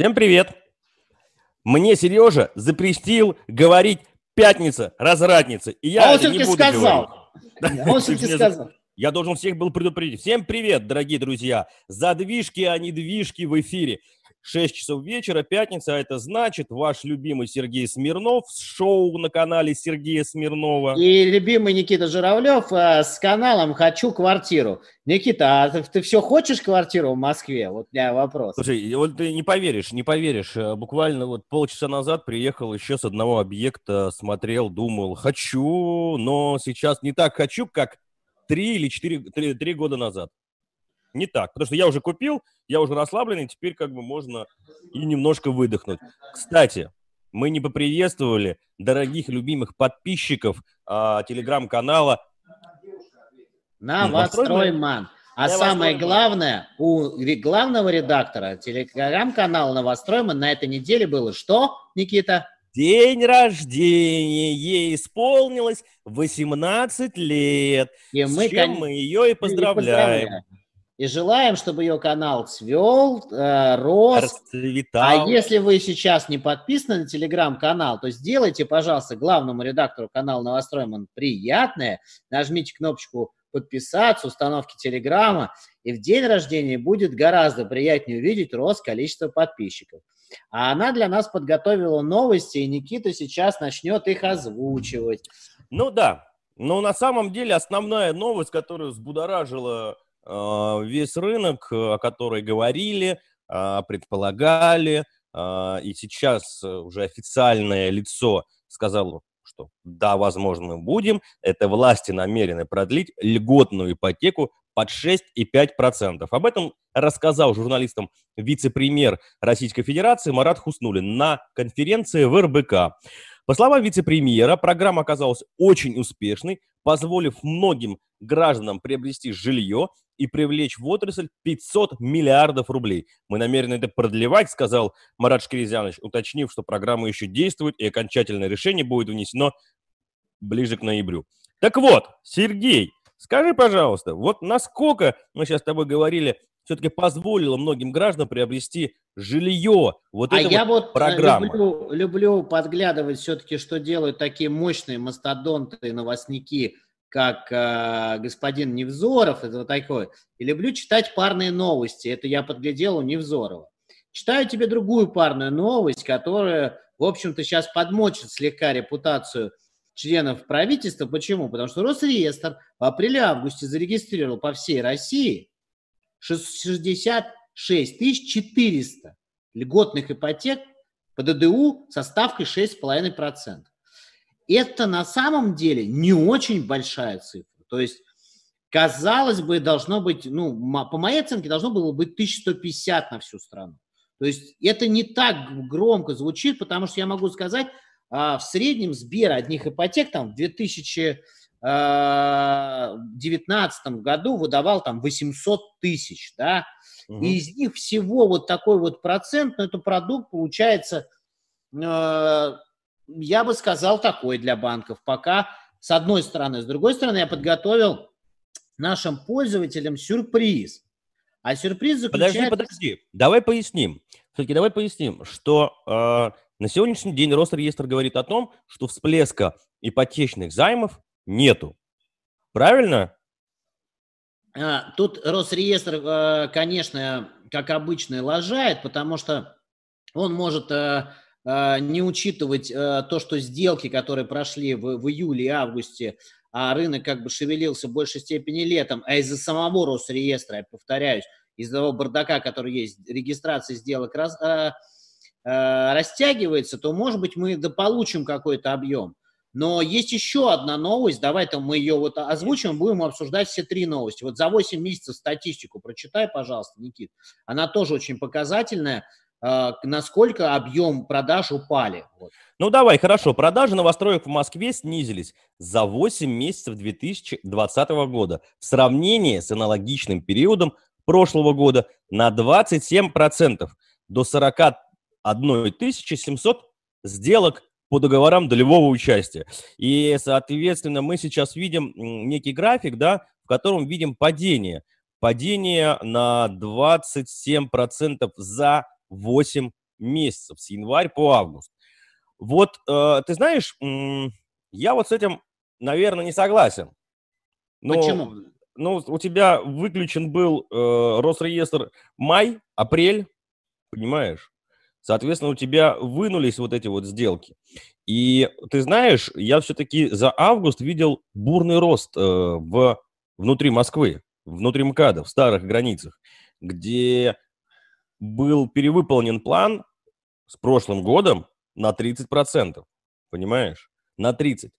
Всем привет! Мне Сережа запретил говорить пятница, разрадница. И я а он все-таки буду сказал. говорить. А он все-таки сказал. Я должен всех был предупредить. Всем привет, дорогие друзья. Задвижки, а не движки в эфире. 6 часов вечера, пятница, а это значит ваш любимый Сергей Смирнов с шоу на канале Сергея Смирнова. И любимый Никита Журавлев э, с каналом «Хочу квартиру». Никита, а ты, ты все хочешь квартиру в Москве? Вот у меня вопрос. Слушай, вот ты не поверишь, не поверишь. э, Буквально вот полчаса назад приехал еще с одного объекта, смотрел, думал, хочу, но сейчас не так хочу, как три или четыре, три, три года назад. Не так, потому что я уже купил, я уже расслабленный, теперь как бы можно и немножко выдохнуть. Кстати, мы не поприветствовали дорогих любимых подписчиков а, телеграм-канала. Новостройман. А Я самое главное, у главного редактора телеграм-канала Новостройман на этой неделе было что, Никита? День рождения, ей исполнилось 18 лет. И С мы, чем кон- мы ее и поздравляем. И желаем, чтобы ее канал цвел, э, рос, Расцветал. А если вы сейчас не подписаны на телеграм-канал, то сделайте, пожалуйста, главному редактору канала Новостройман приятное, нажмите кнопочку подписаться, установки телеграма, и в день рождения будет гораздо приятнее увидеть рост количества подписчиков. А она для нас подготовила новости, и Никита сейчас начнет их озвучивать. Ну да, но на самом деле основная новость, которая взбудоражила весь рынок, о которой говорили, э, предполагали, э, и сейчас э, уже официальное лицо сказало, что да, возможно, мы будем, это власти намерены продлить льготную ипотеку под 6,5%. Об этом рассказал журналистам вице-премьер Российской Федерации Марат Хуснулин на конференции в РБК. По словам вице-премьера, программа оказалась очень успешной, позволив многим гражданам приобрести жилье и привлечь в отрасль 500 миллиардов рублей. Мы намерены это продлевать, сказал Марат Шкиризянович, уточнив, что программа еще действует и окончательное решение будет внесено ближе к ноябрю. Так вот, Сергей, скажи, пожалуйста, вот насколько, мы сейчас с тобой говорили, все-таки позволило многим гражданам приобрести жилье, вот а это я вот вот э, программа. люблю, люблю подглядывать все-таки, что делают такие мощные мастодонты и новостники, как э, господин Невзоров, это вот такой. И люблю читать парные новости. Это я подглядел у Невзорова. Читаю тебе другую парную новость, которая, в общем-то, сейчас подмочит слегка репутацию членов правительства. Почему? Потому что Росреестр в апреле-августе зарегистрировал по всей России 66 400 льготных ипотек по ДДУ со ставкой 6,5%. Это на самом деле не очень большая цифра. То есть, казалось бы, должно быть, ну, по моей оценке, должно было быть 1150 на всю страну. То есть это не так громко звучит, потому что я могу сказать, а, в среднем Сбер одних ипотек там в 2019 году выдавал там 800 тысяч, да, Мгм. и из них всего вот такой вот процент, но это продукт получается, э, я бы сказал, такой для банков. Пока с одной стороны. С другой стороны, я подготовил нашим пользователям сюрприз. А сюрприз Подожди, заключается... подожди. Давай поясним. Все-таки давай поясним, что э, на сегодняшний день Росреестр говорит о том, что всплеска ипотечных займов нету. Правильно? А, Тут Росреестр, э, конечно, как обычно, лажает, потому что он может э, э, не учитывать то, что сделки, которые прошли в, июле и августе, а рынок как бы шевелился в большей степени летом, а из-за самого Росреестра, я повторяюсь, из-за того бардака, который есть, регистрация сделок раз, растягивается, то, может быть, мы дополучим какой-то объем. Но есть еще одна новость, давай-то мы ее вот озвучим, будем обсуждать все три новости. Вот за 8 месяцев статистику прочитай, пожалуйста, Никит. Она тоже очень показательная, э, насколько объем продаж упали. Вот. Ну давай, хорошо. Продажи новостроек в Москве снизились за 8 месяцев 2020 года в сравнении с аналогичным периодом прошлого года на 27% до 41 700 сделок по договорам долевого участия. И, соответственно, мы сейчас видим некий график, да, в котором видим падение. Падение на 27% за 8 месяцев, с января по август. Вот, э, ты знаешь, я вот с этим, наверное, не согласен. Но, Почему? Ну, у тебя выключен был э, Росреестр май, апрель, понимаешь? Соответственно, у тебя вынулись вот эти вот сделки. И ты знаешь, я все-таки за август видел бурный рост э, в, внутри Москвы, внутри МКАДа, в старых границах, где был перевыполнен план с прошлым годом на 30%. Понимаешь? На 30%.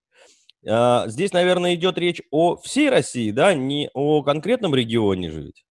А, здесь, наверное, идет речь о всей России, да, не о конкретном регионе же ведь.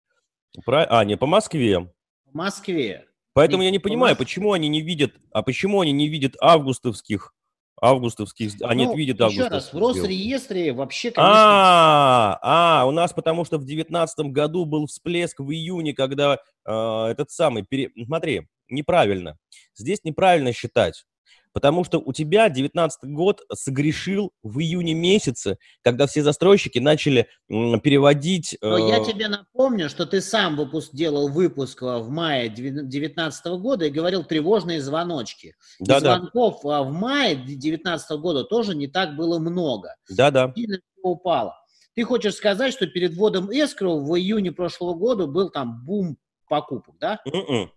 А, не, по Москве. По Москве. Поэтому я не понимаю, почему они не видят, а почему они не видят августовских августовских, а нет, ну, видят августовских. Еще раз, в Росреестре вообще, конечно... А, а, у нас потому что в девятнадцатом году был всплеск в июне, когда э, этот самый, пере... смотри, неправильно. Здесь неправильно считать. Потому что у тебя 19 год согрешил в июне месяце, когда все застройщики начали переводить... Но э... я тебе напомню, что ты сам выпуск, делал выпуск э, в мае 2019 года и говорил тревожные звоночки. Да, и звонков да. в мае 2019 года тоже не так было много. Да-да. упало. Ты хочешь сказать, что перед вводом эскроу в июне прошлого года был там бум покупок, да? Mm-mm. М-м.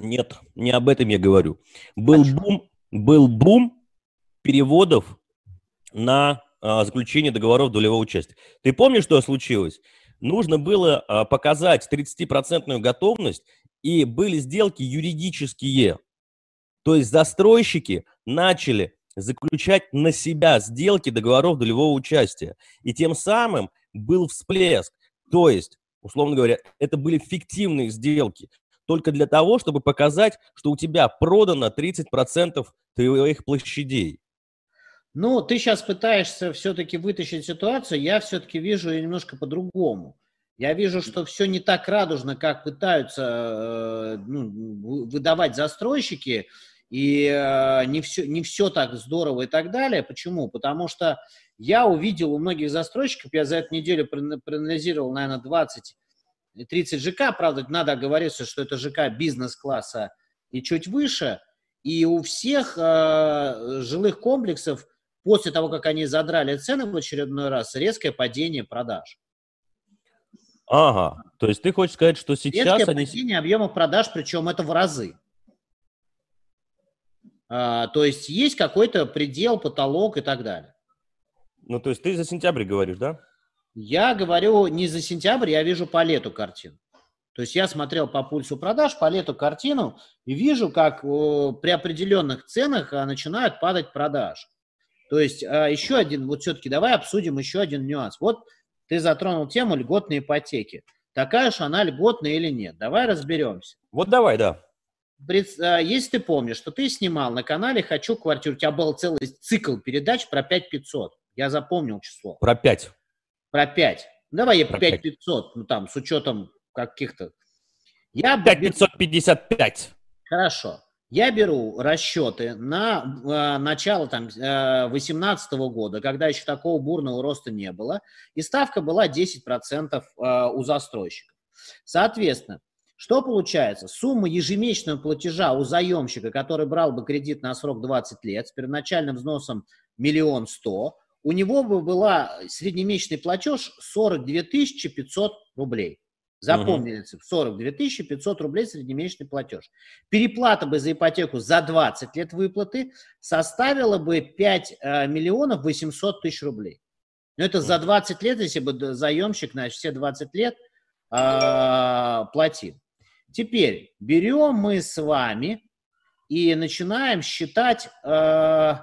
Нет, не об этом я говорю. Был Почему? бум был бум переводов на а, заключение договоров долевого участия. Ты помнишь, что случилось? Нужно было а, показать 30% готовность, и были сделки юридические. То есть застройщики начали заключать на себя сделки договоров долевого участия. И тем самым был всплеск. То есть, условно говоря, это были фиктивные сделки только для того, чтобы показать, что у тебя продано 30% твоих площадей. Ну, ты сейчас пытаешься все-таки вытащить ситуацию, я все-таки вижу ее немножко по-другому. Я вижу, что все не так радужно, как пытаются э, ну, выдавать застройщики, и э, не, все, не все так здорово и так далее. Почему? Потому что я увидел у многих застройщиков, я за эту неделю проанализировал, наверное, 20 30 ЖК, правда, надо оговориться, что это ЖК бизнес-класса и чуть выше, и у всех э, жилых комплексов после того, как они задрали цены в очередной раз, резкое падение продаж. Ага, то есть ты хочешь сказать, что сейчас резкое они... падение объемов продаж, причем это в разы. А, то есть есть какой-то предел, потолок и так далее. Ну, то есть ты за сентябрь говоришь, да? Я говорю не за сентябрь, я вижу по лету картину. То есть я смотрел по пульсу продаж, по лету картину и вижу, как при определенных ценах а, начинают падать продаж. То есть а, еще один, вот все-таки давай обсудим еще один нюанс. Вот ты затронул тему льготной ипотеки. Такая же она льготная или нет? Давай разберемся. Вот давай, да. Если ты помнишь, что ты снимал на канале «Хочу квартиру», у тебя был целый цикл передач про 5500. Я запомнил число. Про 5. Про 5. Давай я 5500, ну там, с учетом каких-то... Я 5555. Хорошо. Я беру расчеты на э, начало там 2018 э, года, когда еще такого бурного роста не было, и ставка была 10% э, у застройщика. Соответственно, что получается? Сумма ежемесячного платежа у заемщика, который брал бы кредит на срок 20 лет с первоначальным взносом миллион сто, у него бы была среднемесячный платеж 42 500 рублей. Запомнили, угу. 42 500 рублей среднемесячный платеж. Переплата бы за ипотеку за 20 лет выплаты составила бы 5 э, миллионов 800 тысяч рублей. Но это за 20 лет, если бы заемщик, значит, все 20 лет э, платил. Теперь берем мы с вами и начинаем считать э,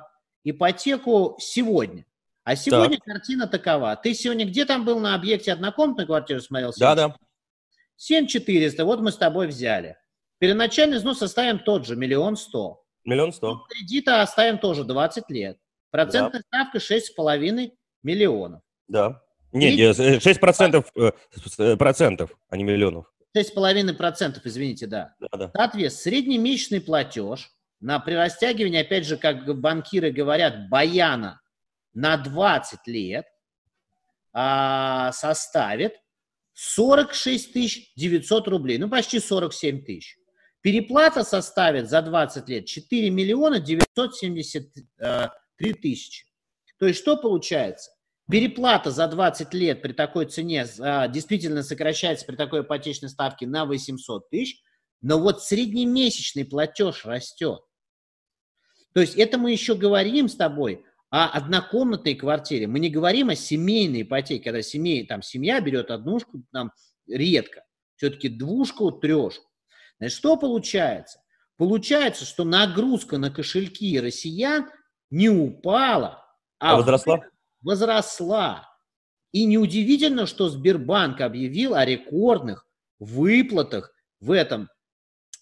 ипотеку сегодня. А сегодня так. картина такова. Ты сегодня где там был на объекте однокомнатной квартиры смотрел? Да, да. 7400, вот мы с тобой взяли. Первоначальный взнос оставим тот же, миллион сто. Миллион сто. Кредита оставим тоже 20 лет. Процентная да. ставка 6,5 миллионов. Да. Нет, 6 э, процентов, э, э, процентов, а не миллионов. 6,5 процентов, извините, да. да, да. Соответственно, среднемесячный платеж на при растягивании, опять же, как банкиры говорят, баяна на 20 лет а, составит 46 900 рублей, ну почти 47 тысяч. Переплата составит за 20 лет 4 миллиона 973 тысячи. То есть что получается? Переплата за 20 лет при такой цене а, действительно сокращается при такой ипотечной ставке на 800 тысяч, но вот среднемесячный платеж растет. То есть это мы еще говорим с тобой о однокомнатной квартире. Мы не говорим о семейной ипотеке, когда семей, там, семья берет однушку, там, редко. Все-таки двушку, трешку. Значит, что получается? Получается, что нагрузка на кошельки россиян не упала, а, а возросла? Возросла. И неудивительно, что Сбербанк объявил о рекордных выплатах в этом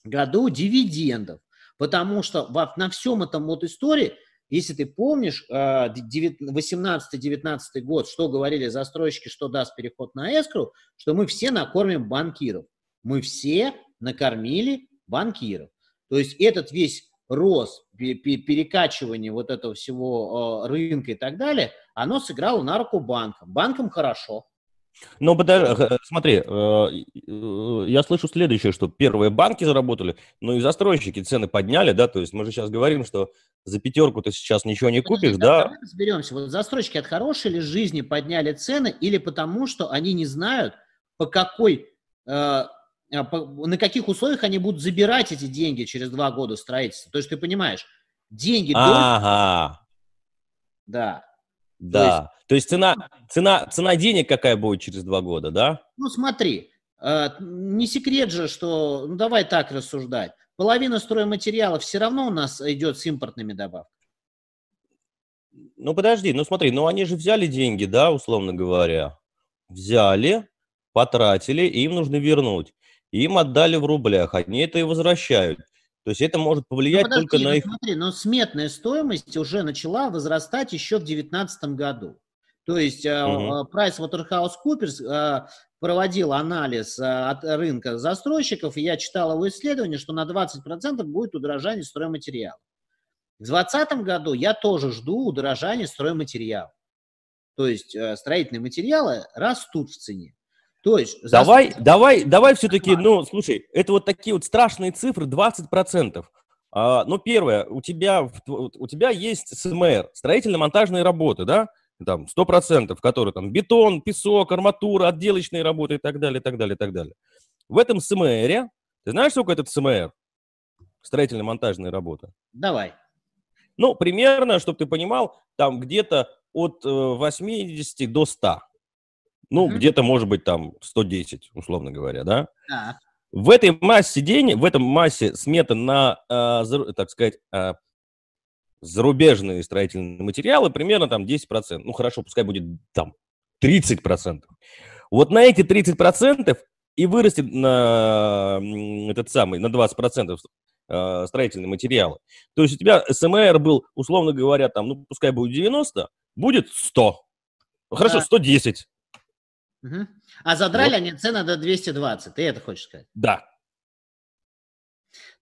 году дивидендов. Потому что на всем этом вот истории, если ты помнишь, 18-19 э, год, что говорили застройщики, что даст переход на эскру, что мы все накормим банкиров. Мы все накормили банкиров. То есть этот весь рост, перекачивание вот этого всего э, рынка и так далее, оно сыграло на руку банкам. Банкам хорошо. Но подожди, э, смотри, э, я слышу следующее, что первые банки заработали, но и застройщики цены подняли, да, то есть мы же сейчас говорим, что за пятерку ты сейчас ничего не купишь, да? Давай разберемся, вот застройщики от хорошей ли жизни подняли цены или потому, что они не знают, по какой а, на каких условиях они будут забирать эти деньги через два года строительства. То есть ты понимаешь, деньги... Ага. Да. Да. То есть, То есть цена, цена, цена денег какая будет через два года, да? Ну смотри, а, не секрет же, что... Ну давай так рассуждать. Половина стройматериалов все равно у нас идет с импортными добавками. Ну подожди, ну смотри, ну они же взяли деньги, да, условно говоря. Взяли, потратили, и им нужно вернуть им отдали в рублях, они это и возвращают. То есть это может повлиять ну, подожди, только на ну, их... Смотри, но сметная стоимость уже начала возрастать еще в 2019 году. То есть uh-huh. PricewaterhouseCoopers проводил анализ от рынка застройщиков, и я читал его исследование, что на 20% будет удорожание стройматериалов. В 2020 году я тоже жду удорожания стройматериалов. То есть строительные материалы растут в цене. То есть... Давай, за... давай, давай все-таки, ну, слушай, это вот такие вот страшные цифры, 20%. А, ну, первое, у тебя, у тебя есть СМР, строительно-монтажные работы, да? Там 100%, которые там бетон, песок, арматура, отделочные работы и так далее, и так далее, и так далее. В этом СМРе, ты знаешь, сколько этот СМР? Строительно-монтажные работы. Давай. Ну, примерно, чтобы ты понимал, там где-то от 80 э, до 100. Ну, mm-hmm. где-то, может быть, там 110, условно говоря, да? Да. В этой массе денег, в этом массе смета на, э, так сказать, э, зарубежные строительные материалы примерно там 10%. Ну, хорошо, пускай будет там 30%. Вот на эти 30% и вырастет на этот самый, на 20% э, строительные материалы. То есть у тебя СМР был, условно говоря, там, ну, пускай будет 90, будет 100. Ну, хорошо, да. 110. Угу. А задрали вот. они цены до 220, ты это хочешь сказать? Да.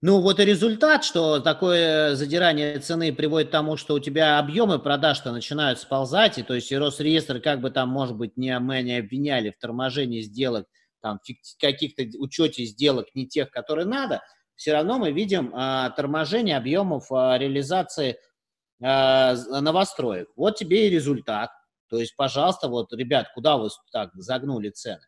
Ну вот и результат, что такое задирание цены приводит к тому, что у тебя объемы продаж-то начинают сползать, и то есть и Росреестр, как бы там, может быть, не, мы не обвиняли в торможении сделок, там, каких-то учете сделок не тех, которые надо, все равно мы видим а, торможение объемов а, реализации а, новостроек. Вот тебе и результат. То есть, пожалуйста, вот, ребят, куда вы так загнули цены?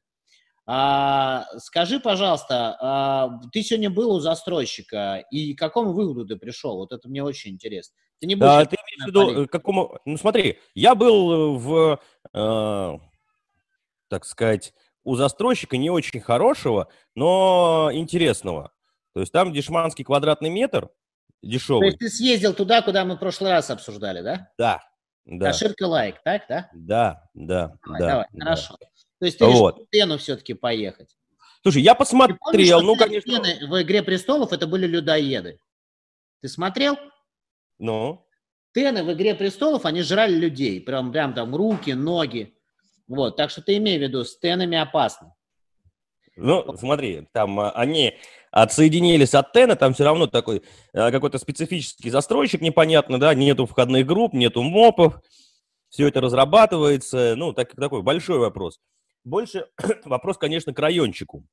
А, скажи, пожалуйста, а, ты сегодня был у застройщика, и к какому выводу ты пришел? Вот это мне очень интересно. Ты не будешь... Да, ты имеешь в виду, э, какому... Ну, смотри, я был в, э, так сказать, у застройщика не очень хорошего, но интересного. То есть там дешманский квадратный метр, дешевый. То есть ты съездил туда, куда мы в прошлый раз обсуждали, да? Да, да. Ошибка лайк, так, да? Да, да, давай, да. Давай, да. хорошо. То есть ты вот. решил Тену все-таки поехать. Слушай, я посмотрел, помнишь, ну, конечно... Тены в «Игре престолов» это были людоеды. Ты смотрел? Ну? Тены в «Игре престолов», они жрали людей. Прям, прям там руки, ноги. Вот, так что ты имей в виду, с тенами опасно. Ну, смотри, там а, они отсоединились от Тена, там все равно такой э, какой-то специфический застройщик непонятно, да, нету входных групп, нету мопов, все это разрабатывается, ну, так, такой большой вопрос. Больше вопрос, конечно, к райончику.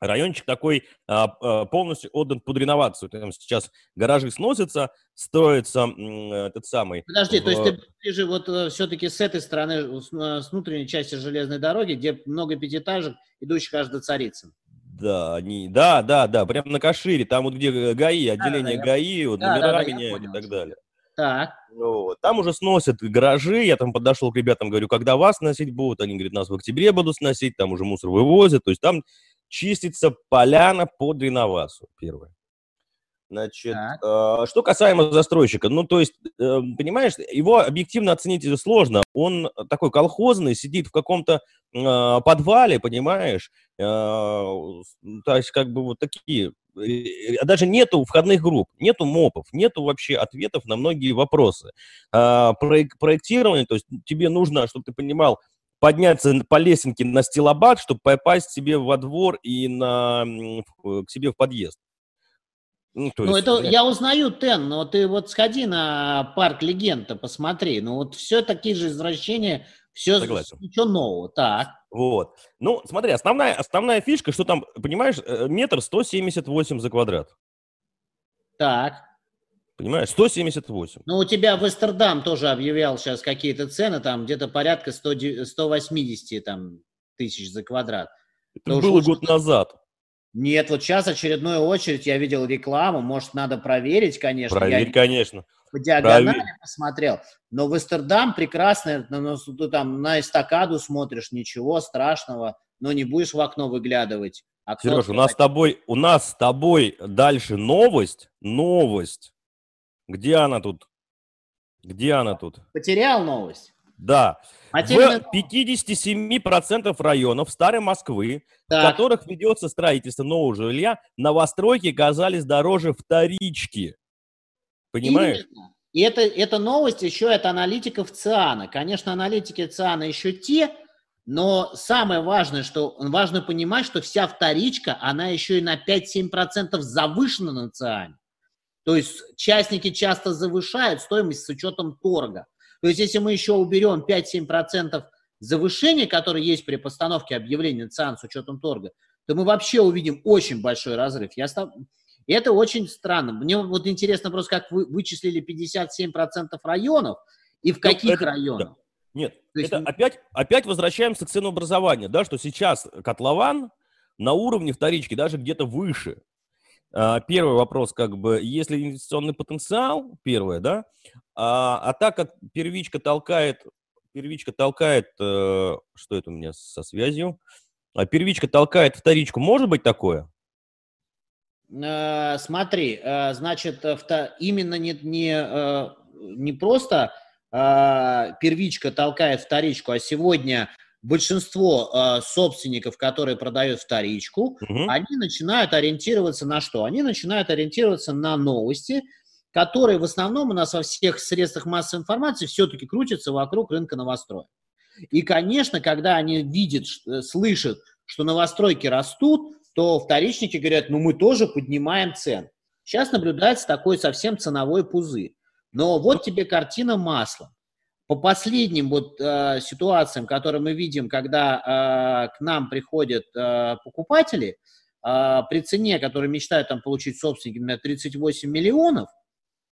райончик такой а, а, полностью отдан под реновацию. Там сейчас гаражи сносятся, строится этот самый... Подожди, в... то есть ты, ты же вот э, все-таки с этой стороны, с, э, с внутренней части железной дороги, где много пятиэтажек, идущих аж до Царицын. Да, они, да, да, да, прямо на Кашире, там вот где ГАИ, отделение да, да, ГАИ, вот да, номера да, да, меняют и так далее. Так. Вот. Там уже сносят гаражи, я там подошел к ребятам, говорю, когда вас сносить будут, они говорят, нас в октябре будут сносить, там уже мусор вывозят, то есть там чистится поляна под реновацию, первое. Значит, э, что касаемо застройщика, ну, то есть, э, понимаешь, его объективно оценить сложно. Он такой колхозный, сидит в каком-то э, подвале, понимаешь, э, то есть, как бы вот такие, э, даже нету входных групп, нету мопов, нету вообще ответов на многие вопросы. Э, проек- проектирование, то есть, тебе нужно, чтобы ты понимал, подняться по лесенке на стилобат, чтобы попасть себе во двор и на, к себе в подъезд. Ну, то ну, есть, это я узнаю Тен, но ты вот сходи на парк Легенда, посмотри. Ну, вот все такие же извращения, все Согласен. ничего нового. Так. Вот. Ну, смотри, основная, основная фишка, что там, понимаешь, э, метр 178 за квадрат. Так. Понимаешь, 178. Ну, у тебя Вестердам тоже объявлял сейчас какие-то цены, там где-то порядка 100, 180 там, тысяч за квадрат. Это То было год назад. Нет, вот сейчас очередную очередь, я видел рекламу, может, надо проверить, конечно. Проверить, я конечно. По диагонали Проверь. посмотрел. Но Вестердам прекрасный, ну, ты там на эстакаду смотришь, ничего страшного, но не будешь в окно выглядывать. Окно Сереж, у нас с тобой, у нас с тобой дальше новость, новость. Где она тут? Где она тут? Потерял новость. Да. А в 57% районов Старой Москвы, так. в которых ведется строительство нового жилья, новостройки оказались дороже вторички. Понимаешь? Именно. И это, эта новость еще от аналитиков ЦИАНа. Конечно, аналитики ЦИАНа еще те, но самое важное, что важно понимать, что вся вторичка, она еще и на 5-7% завышена на ЦИАНе. То есть частники часто завышают стоимость с учетом торга. То есть если мы еще уберем 5-7% завышения, которые есть при постановке объявления ЦАН с учетом торга, то мы вообще увидим очень большой разрыв. Я став... И это очень странно. Мне вот интересно просто, как вы вычислили 57% районов и в ну, каких это, районах. Нет, То есть... это опять, опять возвращаемся к ценообразованию, да, что сейчас котлован на уровне вторички, даже где-то выше. А, первый вопрос, как бы, есть ли инвестиционный потенциал, первое, да, а, а так как первичка толкает, первичка толкает, э, что это у меня со связью, а первичка толкает вторичку, может быть такое? Э, смотри, э, значит, именно не, не, не просто первичка толкает вторичку, а сегодня большинство э, собственников, которые продают вторичку, угу. они начинают ориентироваться на что? Они начинают ориентироваться на новости, которые в основном у нас во всех средствах массовой информации все-таки крутятся вокруг рынка новостроек. И, конечно, когда они видят, э, слышат, что новостройки растут, то вторичники говорят, ну мы тоже поднимаем цены. Сейчас наблюдается такой совсем ценовой пузырь. Но вот тебе картина маслом. По последним вот э, ситуациям, которые мы видим, когда э, к нам приходят э, покупатели, э, при цене, которые мечтают там получить собственники, например, 38 миллионов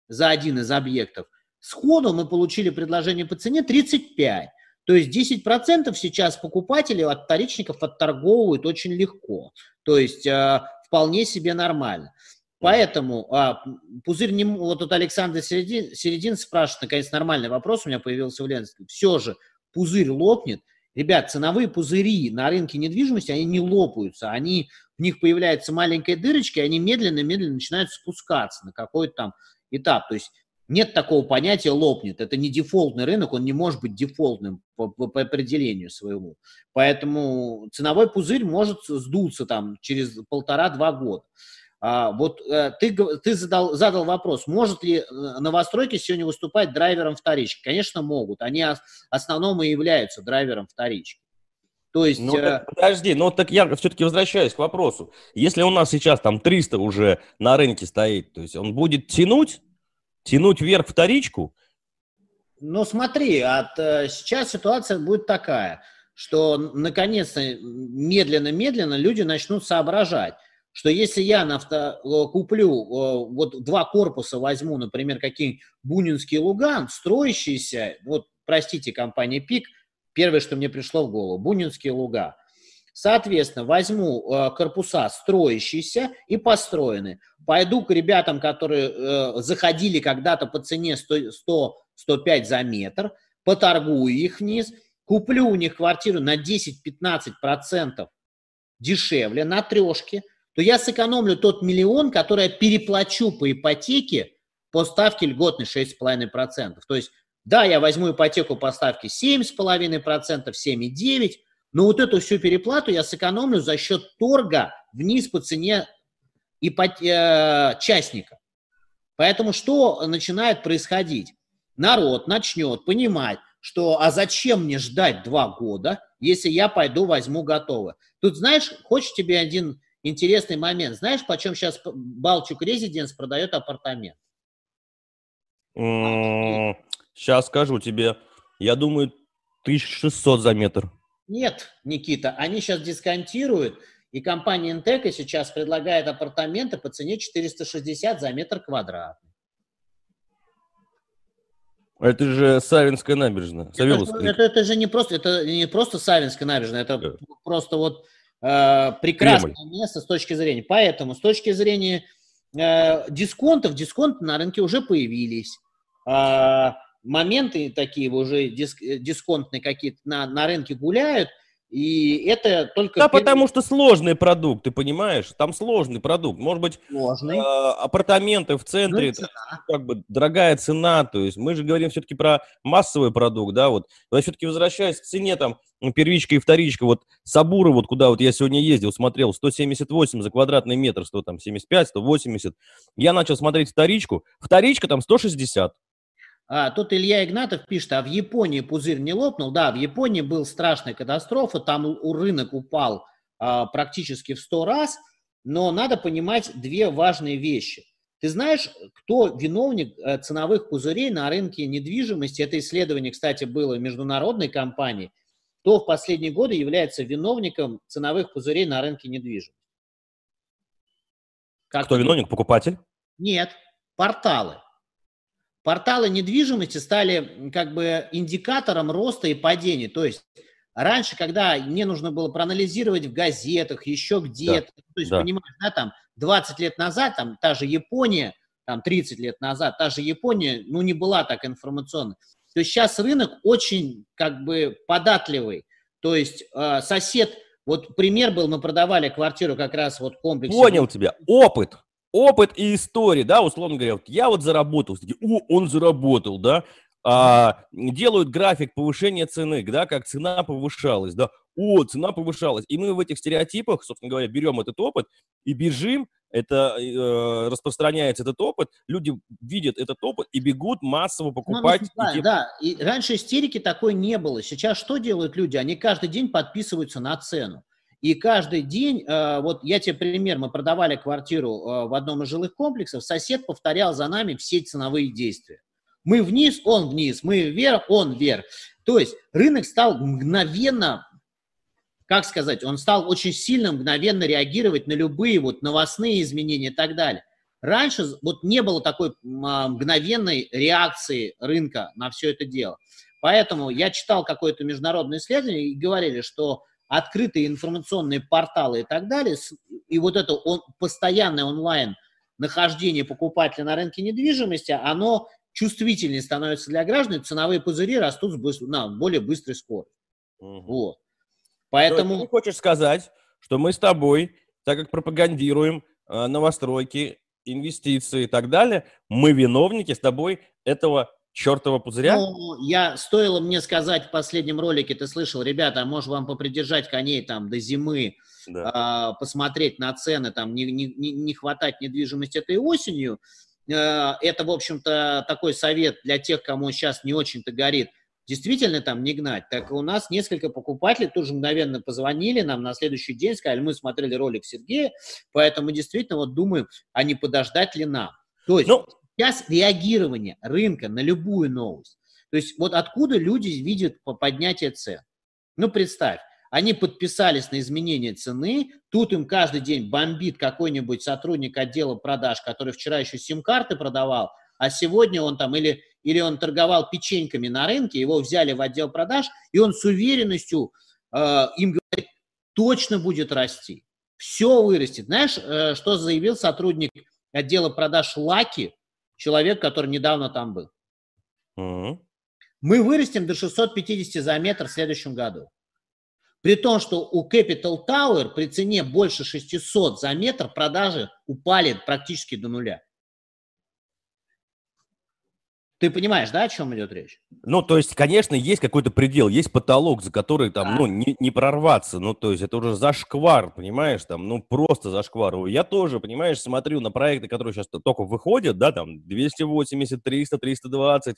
за один из объектов, сходу мы получили предложение по цене 35. То есть 10% сейчас покупатели от вторичников отторговывают очень легко. То есть э, вполне себе нормально. Поэтому а, пузырь не... Вот тут Александр Середин, Середин спрашивает, наконец, нормальный вопрос у меня появился в Ленске. Все же пузырь лопнет. Ребят, ценовые пузыри на рынке недвижимости, они не лопаются. Они, в них появляется маленькая дырочка, и они медленно-медленно начинают спускаться на какой-то там этап. То есть нет такого понятия лопнет. Это не дефолтный рынок, он не может быть дефолтным по, по, по определению своему. Поэтому ценовой пузырь может сдуться там через полтора-два года. А, вот э, ты, ты задал, задал вопрос, может ли э, новостройки сегодня выступать драйвером вторички? Конечно, могут. Они основном и являются драйвером вторички. То есть... Ну, так, подожди, ну так я все-таки возвращаюсь к вопросу. Если у нас сейчас там 300 уже на рынке стоит, то есть он будет тянуть, тянуть вверх вторичку? Ну смотри, от, сейчас ситуация будет такая – что наконец-то медленно-медленно люди начнут соображать, что если я на авто, э, куплю, э, вот два корпуса возьму, например, какие Бунинский Луган, строящийся, вот, простите, компания ПИК, первое, что мне пришло в голову, Бунинский Луга. Соответственно, возьму э, корпуса строящиеся и построенные. Пойду к ребятам, которые заходили когда-то по цене 100-105 за метр, поторгую их вниз, куплю у них квартиру на 10-15% дешевле, на трешке, то я сэкономлю тот миллион, который я переплачу по ипотеке по ставке льготной 6,5%. То есть, да, я возьму ипотеку по ставке 7,5%, 7,9%, но вот эту всю переплату я сэкономлю за счет торга вниз по цене ипот... э, частника. Поэтому что начинает происходить? Народ начнет понимать, что а зачем мне ждать два года, если я пойду возьму готовое. Тут, знаешь, хочешь тебе один интересный момент. Знаешь, почем сейчас Балчук Резиденс продает апартамент? Сейчас скажу тебе. Я думаю, 1600 за метр. Нет, Никита, они сейчас дисконтируют, и компания Интека сейчас предлагает апартаменты по цене 460 за метр квадратный. Это же Савинская набережная. Это, это, это же не просто, это не просто Савинская набережная, это да. просто вот э, прекрасное Кремль. место с точки зрения. Поэтому с точки зрения э, дисконтов, дисконты на рынке уже появились. Э, моменты такие уже диск, дисконтные какие-то на, на рынке гуляют – и это только... Да, первый... потому что сложный продукт, ты понимаешь? Там сложный продукт. Может быть, сложный. Э, апартаменты в центре, ну, это как бы дорогая цена. То есть мы же говорим все-таки про массовый продукт, да, вот. Но все-таки возвращаясь к цене, там, первичка и вторичка, вот Сабуры, вот куда вот я сегодня ездил, смотрел, 178 за квадратный метр, 100 там 75, 180. Я начал смотреть вторичку, вторичка там 160. А, тут Илья Игнатов пишет, а в Японии пузырь не лопнул? Да, в Японии была страшная катастрофа, там у рынок упал а, практически в 100 раз, но надо понимать две важные вещи. Ты знаешь, кто виновник э, ценовых пузырей на рынке недвижимости? Это исследование, кстати, было международной компании. Кто в последние годы является виновником ценовых пузырей на рынке недвижимости? Как кто виновник? Покупатель? Нет, порталы. Порталы недвижимости стали как бы индикатором роста и падения. То есть раньше, когда мне нужно было проанализировать в газетах, еще где-то, да, то есть, да. понимаешь, да, там 20 лет назад, там та же Япония, там 30 лет назад, та же Япония, ну, не была так информационной. То есть сейчас рынок очень как бы податливый. То есть э, сосед, вот пример был, мы продавали квартиру как раз вот в комплексе. Понял тебя, опыт опыт и история, да, условно говоря, вот я вот заработал, о, он заработал, да, а, делают график повышения цены, да, как цена повышалась, да, о, цена повышалась. И мы в этих стереотипах, собственно говоря, берем этот опыт и бежим, это э, распространяется этот опыт, люди видят этот опыт и бегут массово ну, покупать. Ну, да, и... да, и раньше истерики такой не было. Сейчас что делают люди? Они каждый день подписываются на цену. И каждый день, э, вот я тебе пример, мы продавали квартиру э, в одном из жилых комплексов, сосед повторял за нами все ценовые действия. Мы вниз, он вниз, мы вверх, он вверх. То есть рынок стал мгновенно, как сказать, он стал очень сильно мгновенно реагировать на любые вот новостные изменения и так далее. Раньше вот не было такой а, мгновенной реакции рынка на все это дело. Поэтому я читал какое-то международное исследование и говорили, что открытые информационные порталы и так далее, и вот это он, постоянное онлайн нахождение покупателя на рынке недвижимости, оно чувствительнее становится для граждан, ценовые пузыри растут с на более быстрой скоростью. Угу. Вот. Поэтому... ты хочешь сказать, что мы с тобой, так как пропагандируем э, новостройки, инвестиции и так далее, мы виновники с тобой этого чертова пузыря? Ну, я, стоило мне сказать в последнем ролике, ты слышал, ребята, а может вам попридержать коней там до зимы, да. а, посмотреть на цены, там не, не, не хватать недвижимости этой осенью. А, это, в общем-то, такой совет для тех, кому сейчас не очень-то горит. Действительно там не гнать. Так у нас несколько покупателей тоже мгновенно позвонили нам на следующий день, сказали, мы смотрели ролик Сергея, поэтому действительно вот думаем, а не подождать ли нам. То есть ну, Сейчас реагирование рынка на любую новость. То есть вот откуда люди видят поднятие цен. Ну, представь, они подписались на изменение цены, тут им каждый день бомбит какой-нибудь сотрудник отдела продаж, который вчера еще сим-карты продавал, а сегодня он там или, или он торговал печеньками на рынке, его взяли в отдел продаж, и он с уверенностью э, им говорит, точно будет расти. Все вырастет. Знаешь, э, что заявил сотрудник отдела продаж Лаки, человек, который недавно там был? Mm-hmm. Мы вырастем до 650 за метр в следующем году. При том, что у Capital Tower при цене больше 600 за метр продажи упали практически до нуля. Ты понимаешь, да, о чем идет речь? Ну, то есть, конечно, есть какой-то предел, есть потолок, за который там, да. ну, не, не прорваться. Ну, то есть, это уже зашквар, понимаешь, там, ну, просто зашквар. Я тоже, понимаешь, смотрю на проекты, которые сейчас только выходят, да, там, 280, 300, 320.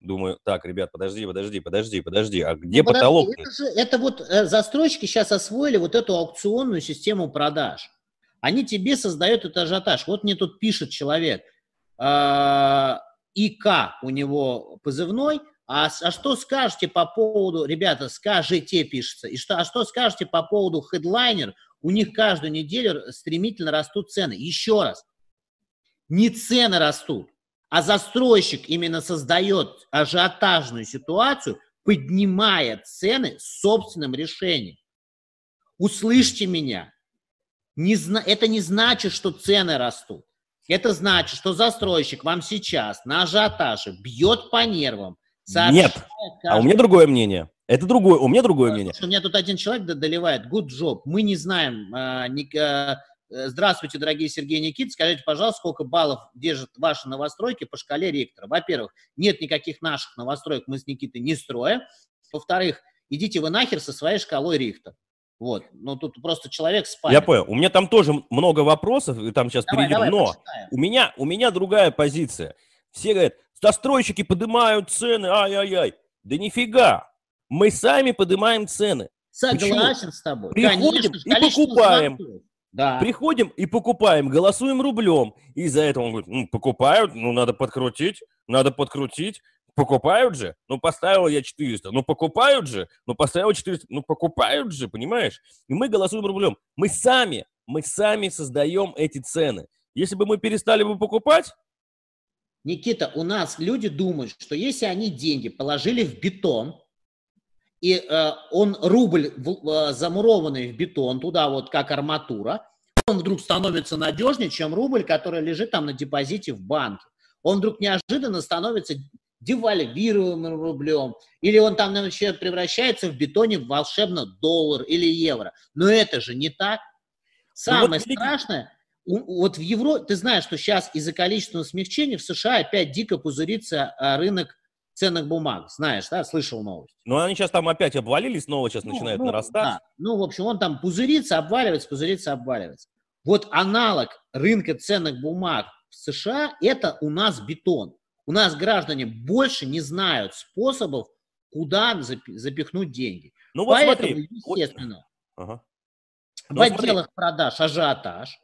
Думаю, так, ребят, подожди, подожди, подожди, подожди, а где ну, потолок? Это, же, это вот э, застройщики сейчас освоили вот эту аукционную систему продаж. Они тебе создают этот ажиотаж. Вот мне тут пишет человек, э, ИК у него позывной, а, а что скажете по поводу, ребята, скажите, пишется, и что, а что скажете по поводу хедлайнер? У них каждую неделю стремительно растут цены. Еще раз, не цены растут, а застройщик именно создает ажиотажную ситуацию, поднимая цены собственным решением. Услышьте меня. Не, это не значит, что цены растут. Это значит, что застройщик вам сейчас на ажиотаже бьет по нервам. Нет, а у меня другое мнение. Это другое, у меня другое мнение. У меня тут один человек доливает, good job. Мы не знаем, а, не, а, Э, здравствуйте, дорогие Сергей Никит. Скажите, пожалуйста, сколько баллов держат ваши новостройки по шкале ректора? Во-первых, нет никаких наших новостроек, мы с Никитой не строим. Во-вторых, идите вы нахер со своей шкалой Рихтер. Вот, ну тут просто человек спает. Я понял. У меня там тоже много вопросов, и там сейчас давай, перейдем, давай, но у меня, у меня другая позиция. Все говорят, застройщики поднимают цены, ай-яй-яй. Да нифига, мы сами поднимаем цены. Согласен Почему? с тобой. Приходим Конечно, и покупаем. Да. Приходим и покупаем, голосуем рублем. И из-за этого он говорит, ну, покупают, ну, надо подкрутить, надо подкрутить. Покупают же? Ну, поставил я 400. Ну, покупают же? Ну, поставил 400. Ну, покупают же, понимаешь? И мы голосуем рублем. Мы сами, мы сами создаем эти цены. Если бы мы перестали бы покупать, Никита, у нас люди думают, что если они деньги положили в бетон, и э, он рубль в, э, замурованный в бетон туда вот как арматура, он вдруг становится надежнее, чем рубль, который лежит там на депозите в банке. Он вдруг неожиданно становится девальвируемым рублем, или он там вообще превращается в бетоне волшебно доллар или евро. Но это же не так. Самое ну, вот, страшное, вот в Европе, ты знаешь, что сейчас из-за количественного смягчения в США опять дико пузырится а, рынок ценных бумаг. Знаешь, да, слышал новость. Ну, они сейчас там опять обвалились, снова сейчас ну, начинают ну, нарастать. Да. Ну, в общем, он там пузырится, обваливается, пузырится, обваливается. Вот аналог рынка ценных бумаг в США – это у нас бетон. У нас граждане больше не знают способов, куда запихнуть деньги. Ну, вот Поэтому, смотри, естественно, вот... ага. в ну, отделах смотри. продаж ажиотаж.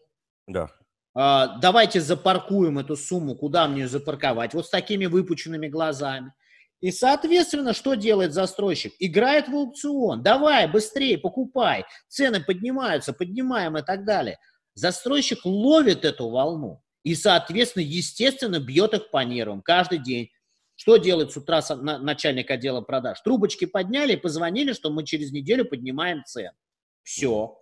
Да. А, давайте запаркуем эту сумму, куда мне ее запарковать, вот с такими выпученными глазами. И, соответственно, что делает застройщик? Играет в аукцион. Давай, быстрее, покупай. Цены поднимаются, поднимаем и так далее. Застройщик ловит эту волну и, соответственно, естественно, бьет их по нервам каждый день. Что делает с утра начальник отдела продаж? Трубочки подняли и позвонили, что мы через неделю поднимаем цены. Все.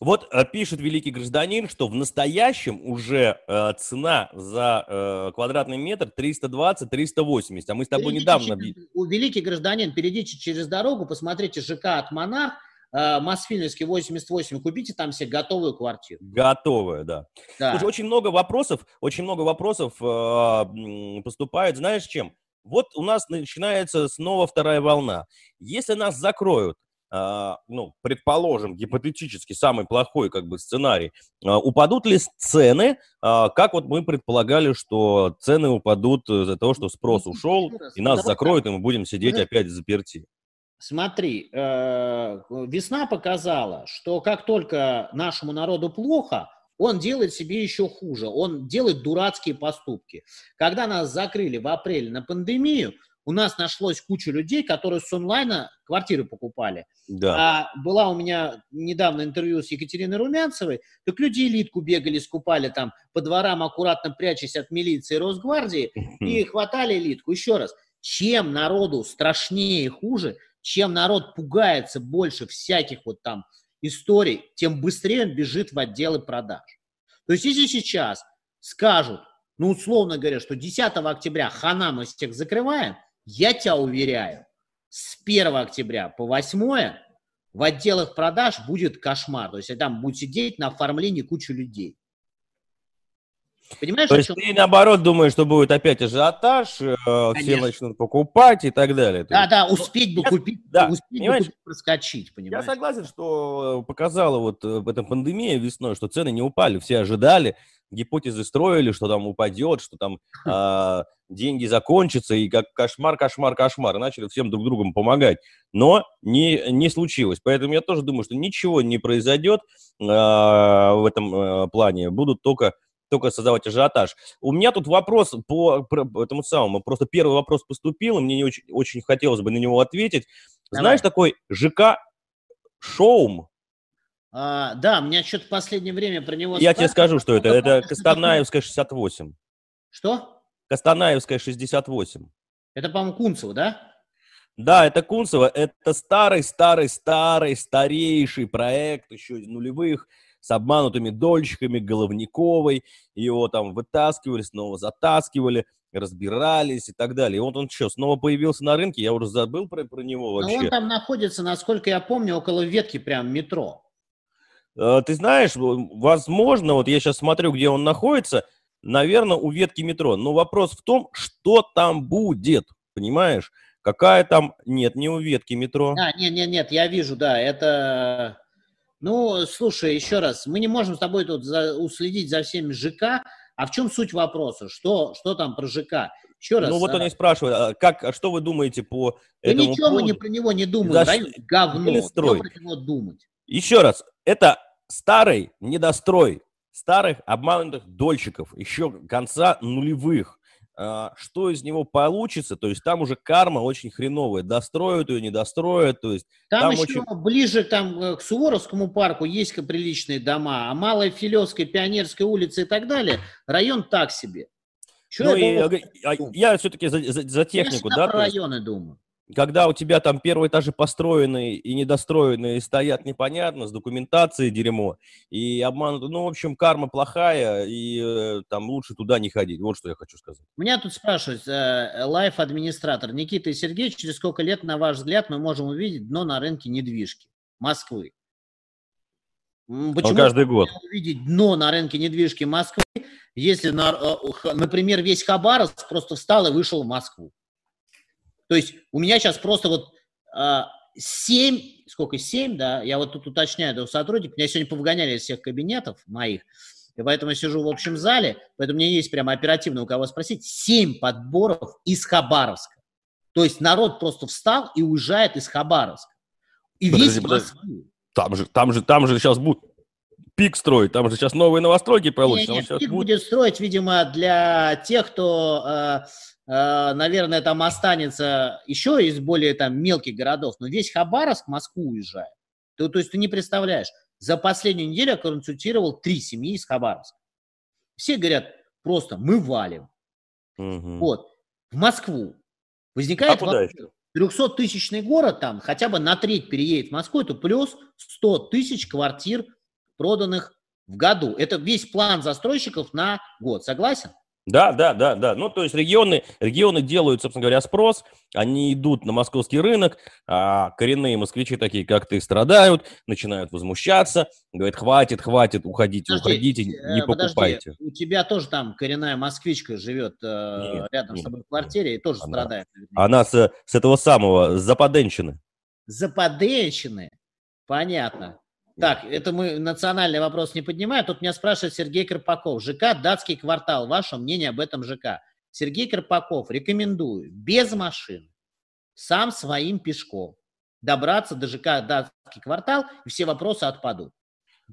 Вот э, пишет великий гражданин, что в настоящем уже э, цена за э, квадратный метр 320-380, а мы с тобой перейдите недавно... у великий гражданин, перейдите через дорогу, посмотрите ЖК от Монарх, Мосфильмовский 88, купите там себе готовую квартиру. Готовую, да. да. Слушай, очень много вопросов, очень много вопросов э, поступает, знаешь чем? Вот у нас начинается снова вторая волна. Если нас закроют, а, ну, предположим, гипотетически самый плохой как бы сценарий, а, упадут ли цены, а, как вот мы предполагали, что цены упадут из-за того, что спрос ушел, и нас закроют, и мы будем сидеть опять заперти? Смотри, э, весна показала, что как только нашему народу плохо, он делает себе еще хуже, он делает дурацкие поступки. Когда нас закрыли в апреле на пандемию, у нас нашлось куча людей, которые с онлайна квартиры покупали. Да. А была у меня недавно интервью с Екатериной Румянцевой, так люди элитку бегали, скупали там по дворам, аккуратно прячась от милиции и Росгвардии, и хватали элитку. Еще раз, чем народу страшнее и хуже, чем народ пугается больше всяких вот там историй, тем быстрее он бежит в отделы продаж. То есть если сейчас скажут, ну условно говоря, что 10 октября хана мы всех закрываем, я тебя уверяю, с 1 октября по 8 в отделах продаж будет кошмар. То есть там будет сидеть на оформлении куча людей. Понимаешь, То есть ты наоборот думаешь, что будет опять ажиотаж, э, Конечно. все начнут покупать и так далее. Да, да, успеть бы купить, да, успеть бы купить, проскочить, понимаешь? Я согласен, что показала вот э, эта пандемия весной, что цены не упали, все ожидали, гипотезы строили, что там упадет, что там э, деньги закончатся, и как кошмар, кошмар, кошмар. И начали всем друг другу помогать. Но не, не случилось. Поэтому я тоже думаю, что ничего не произойдет э, в этом э, плане. Будут только только создавать ажиотаж. У меня тут вопрос по, по этому самому. Просто первый вопрос поступил, и мне не очень, очень хотелось бы на него ответить. Давай. Знаешь такой ЖК Шоум? А, да, меня что-то в последнее время про него... Я тебе скажу, что это. Это Костанаевская 68. Что? Костанаевская 68. Это, по-моему, Кунцево, да? Да, это Кунцево. Это старый, старый, старый, старейший проект еще нулевых с обманутыми дольщиками, Головниковой. Его там вытаскивали, снова затаскивали разбирались и так далее. И вот он что, снова появился на рынке? Я уже забыл про, про него вообще. Но он там находится, насколько я помню, около ветки прям метро. Э, ты знаешь, возможно, вот я сейчас смотрю, где он находится, наверное, у ветки метро. Но вопрос в том, что там будет, понимаешь? Какая там... Нет, не у ветки метро. А, нет, нет, нет, я вижу, да, это... Ну, слушай, еще раз, мы не можем с тобой тут за, уследить за всеми ЖК, а в чем суть вопроса? Что, что там про ЖК? Еще раз. Ну вот а... они спрашивают, а как, а что вы думаете по да этому ничего поводу? мы не про него не думаем, За... район говно, что про него думать? Еще раз, это старый недострой старых обманутых дольщиков еще конца нулевых. А, что из него получится, то есть там уже карма очень хреновая, достроят ее, не достроят, то есть там, там еще очень... ближе там, э, к Суворовскому парку есть приличные дома, а Малая Филевская, Пионерская улица и так далее, район так себе. ну, и, я, я все-таки за, за, за технику, я да? про районы думаю когда у тебя там первые этажи построенные и недостроенные стоят непонятно, с документацией дерьмо, и обмануты, ну, в общем, карма плохая, и э, там лучше туда не ходить. Вот что я хочу сказать. Меня тут спрашивают, э, лайф-администратор Никита и Сергей, через сколько лет, на ваш взгляд, мы можем увидеть дно на рынке недвижки Москвы? Почему ну, каждый год. увидеть дно на рынке недвижки Москвы, если, э, например, весь Хабаровск просто встал и вышел в Москву? То есть у меня сейчас просто вот 7, сколько, 7, да, я вот тут уточняю этого сотрудника, меня сегодня повыгоняли из всех кабинетов моих, и поэтому я сижу в общем зале, поэтому меня есть прямо оперативно у кого спросить, 7 подборов из Хабаровска. То есть народ просто встал и уезжает из Хабаровска. И подожди, весь подожди. Москву. Там же, там же, там же сейчас будут пик строить, там же сейчас новые новостройки получатся. Нет, нет, пик будет... будет строить, видимо, для тех, кто э, Э, наверное, там останется еще из более там мелких городов, но весь Хабаровск в Москву уезжает. То, то есть ты не представляешь, за последнюю неделю я консультировал три семьи из Хабаровска. Все говорят просто, мы валим. Угу. Вот, в Москву. Возникает а вопрос, 300-тысячный город там хотя бы на треть переедет в Москву, это плюс 100 тысяч квартир, проданных в году. Это весь план застройщиков на год. Согласен? Да, да, да, да. Ну, то есть регионы, регионы делают, собственно говоря, спрос, они идут на московский рынок, а коренные москвичи такие, как ты, страдают, начинают возмущаться, говорят, хватит, хватит, уходите, подожди, уходите, не подожди, покупайте. У тебя тоже там коренная москвичка живет э, нет, рядом нет, с тобой в квартире нет. и тоже она, страдает. Наверное. Она с, с этого самого, с Западенщины. Западенщины? Понятно. Так, это мы национальный вопрос не поднимаем. Тут меня спрашивает Сергей Карпаков. ЖК «Датский квартал». Ваше мнение об этом ЖК? Сергей Карпаков, рекомендую без машин, сам своим пешком добраться до ЖК «Датский квартал», и все вопросы отпадут.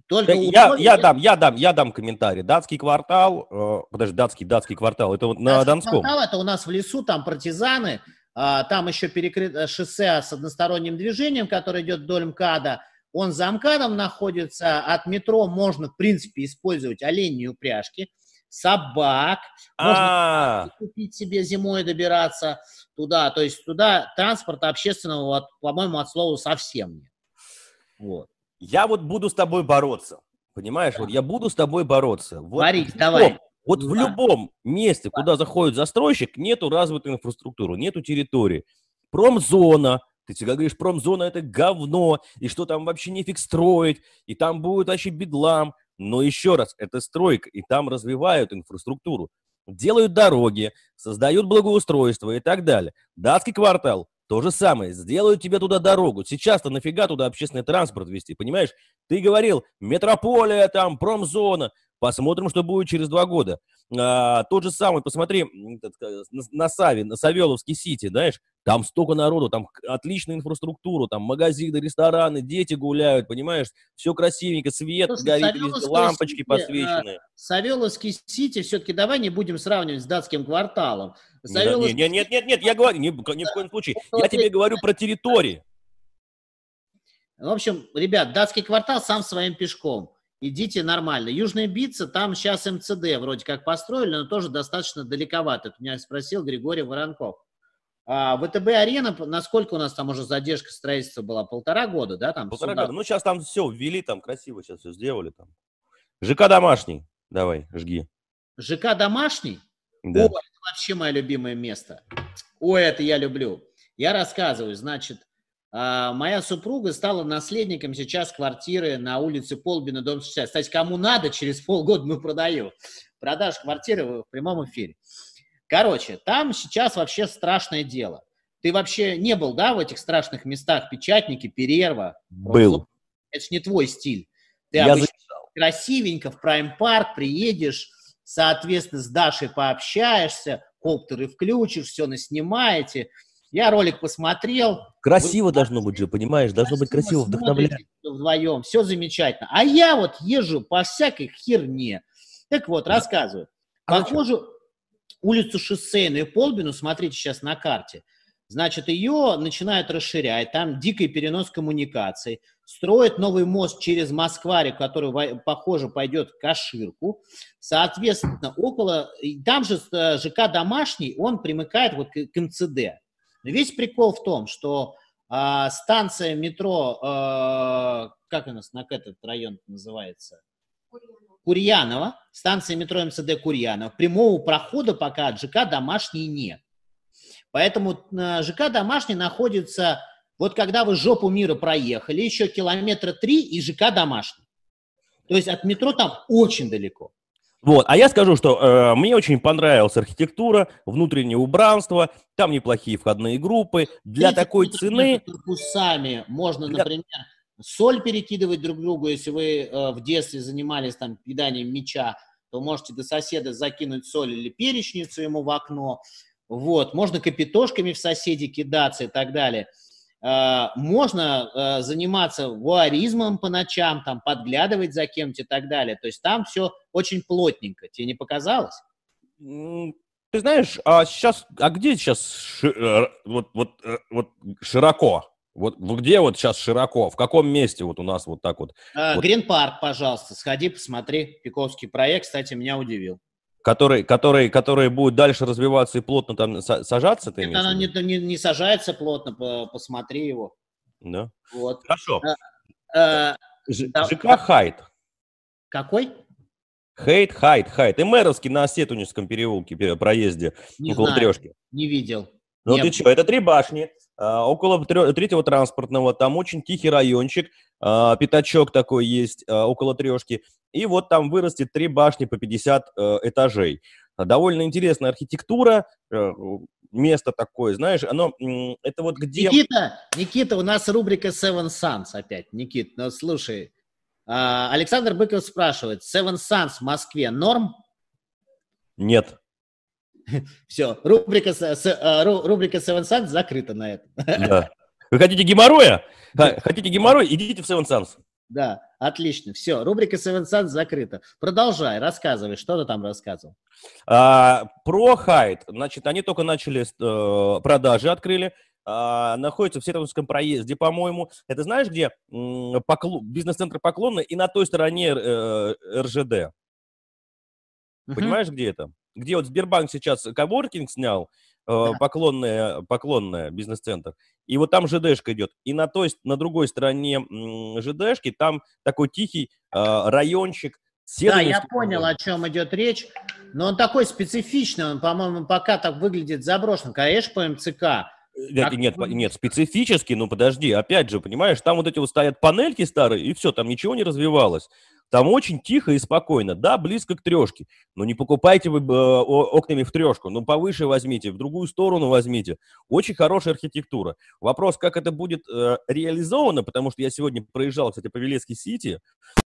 Только я, условия... я, дам, я, дам, я дам комментарий. Датский квартал, э, подожди, датский, датский квартал, это вот на датский Донском. квартал, это у нас в лесу, там партизаны, А, там еще перекрыто шоссе с односторонним движением, которое идет вдоль МКАДа. Он за МКАДом находится. От метро можно, в принципе, использовать оленьи упряжки, собак. Можно купить себе зимой добираться туда. То есть туда транспорта общественного, по-моему, от слова совсем нет. Вот. Я вот буду с тобой бороться. Понимаешь, да. вот я буду с тобой бороться. Вот Борись, давай. Вот да. в любом месте, куда заходит застройщик, нету развитой инфраструктуры, нету территории. Промзона, ты всегда говоришь, промзона это говно, и что там вообще нефиг строить, и там будет вообще бедлам. Но еще раз, это стройка, и там развивают инфраструктуру. Делают дороги, создают благоустройство и так далее. Датский квартал то же самое. Сделают тебе туда дорогу. Сейчас-то нафига туда общественный транспорт вести, понимаешь? Ты говорил, метрополия там, промзона. Посмотрим, что будет через два года. А, тот же самый, посмотри, на, на Саве, на Савеловский Сити, знаешь, там столько народу, там отличная инфраструктура, там магазины, рестораны, дети гуляют, понимаешь, все красивенько, свет Слушай, горит, везде, лампочки Сити, подсвеченные. А, Савеловский Сити, все-таки давай не будем сравнивать с датским кварталом. Савеловский... Нет, нет, нет, нет, я говорю, ни, ни в коем случае, я тебе говорю про территории. В общем, ребят, датский квартал сам своим пешком идите нормально. Южная Битца, там сейчас МЦД вроде как построили, но тоже достаточно далековато. Меня спросил Григорий Воронков. А ВТБ-арена, насколько у нас там уже задержка строительства была? Полтора года, да? Там Полтора года. Ну, сейчас там все ввели, там красиво сейчас все сделали. Там. ЖК домашний. Давай, жги. ЖК домашний? Да. О, это вообще мое любимое место. Ой, это я люблю. Я рассказываю, значит, а, моя супруга стала наследником сейчас квартиры на улице Полбина, дом 60. Кстати, кому надо, через полгода мы продаем. Продаж квартиры в прямом эфире. Короче, там сейчас вообще страшное дело. Ты вообще не был, да, в этих страшных местах? Печатники, Перерва? Был. Это ж не твой стиль. Ты Я обычно записал. красивенько в Прайм-парк приедешь, соответственно, с Дашей пообщаешься, коптеры включишь, все наснимаете – я ролик посмотрел. Красиво вы... должно быть же, понимаешь? Должно быть красиво, вдохновлять. Вдвоем, все замечательно. А я вот езжу по всякой херне. Так вот, рассказываю. А Похоже, улицу шоссейную Полбину, смотрите сейчас на карте, значит, ее начинают расширять, там дикий перенос коммуникаций, строят новый мост через Москвари, который, похоже, пойдет к Каширку. Соответственно, около, там же э, ЖК «Домашний», он примыкает вот к, МЦД. Весь прикол в том, что э, станция метро, э, как у нас на этот район называется? Курьянова. Станция метро МЦД Курьянова. Прямого прохода пока от ЖК «Домашний» нет. Поэтому э, ЖК «Домашний» находится, вот когда вы жопу мира проехали, еще километра три и ЖК «Домашний». То есть от метро там очень далеко. Вот, а я скажу, что э, мне очень понравилась архитектура, внутреннее убранство, там неплохие входные группы. Для такой цены... Корпусами можно, для... например, соль перекидывать друг другу, если вы э, в детстве занимались там киданием мяча, то можете до соседа закинуть соль или перечницу ему в окно. Вот, можно капитошками в соседи кидаться и так далее. Э, можно э, заниматься вуаризмом по ночам, там, подглядывать за кем-то и так далее. То есть там все очень плотненько. Тебе не показалось? Ты знаешь, а сейчас, а где сейчас ши, э, вот, вот, вот широко? Вот, вот где вот сейчас широко? В каком месте вот у нас вот так вот? Грин-парк, вот. пожалуйста, сходи, посмотри. Пиковский проект, кстати, меня удивил который, который, который будет дальше развиваться и плотно там сажаться? Ты Это она не, не, не сажается плотно, посмотри его. Да. Вот. Хорошо. А, а, ЖК Хайт. Какой? Хейт, хайт, хайт. И Мэровский на Осетуническом переулке, проезде, не около знаю, трешки. Не видел. Ну ты что, это три башни, а, около третьего транспортного, там очень тихий райончик, а, пятачок такой есть а, около трешки. И вот там вырастет три башни по 50 э, этажей. Довольно интересная архитектура, э, место такое, знаешь, оно, это вот где... Никита, Никита, у нас рубрика Seven Suns опять. Никит, ну слушай, а, Александр Быков спрашивает, Seven Suns в Москве норм? Нет. Все, рубрика, э, рубрика Seven Suns закрыта на этом. Да. Вы хотите геморроя? Хотите геморрой? Идите в Seven Suns. Да, отлично. Все, рубрика Seven Sun закрыта. Продолжай, рассказывай, что ты там рассказывал. А, про Хайт. Значит, они только начали э, продажи, открыли. А, находится в Северском проезде, по-моему. Это знаешь, где покло... бизнес-центр Поклонный и на той стороне э, РЖД. Угу. Понимаешь, где это? Где вот Сбербанк сейчас коворкинг снял, э, поклонная, поклонная бизнес-центр. И вот там ЖДшка идет. И на той, на другой стороне ЖДшки там такой тихий э, райончик. Да, я понял, о чем идет речь. Но он такой специфичный, он, по-моему, пока так выглядит заброшен. Конечно, по МЦК. Нет, нет, нет, специфически, ну подожди, опять же, понимаешь, там вот эти вот стоят панельки старые, и все, там ничего не развивалось. Там очень тихо и спокойно. Да, близко к трешке. Но не покупайте вы э, окнами в трешку. Ну, повыше возьмите, в другую сторону возьмите. Очень хорошая архитектура. Вопрос, как это будет э, реализовано, потому что я сегодня проезжал, кстати, по Велецкий Сити,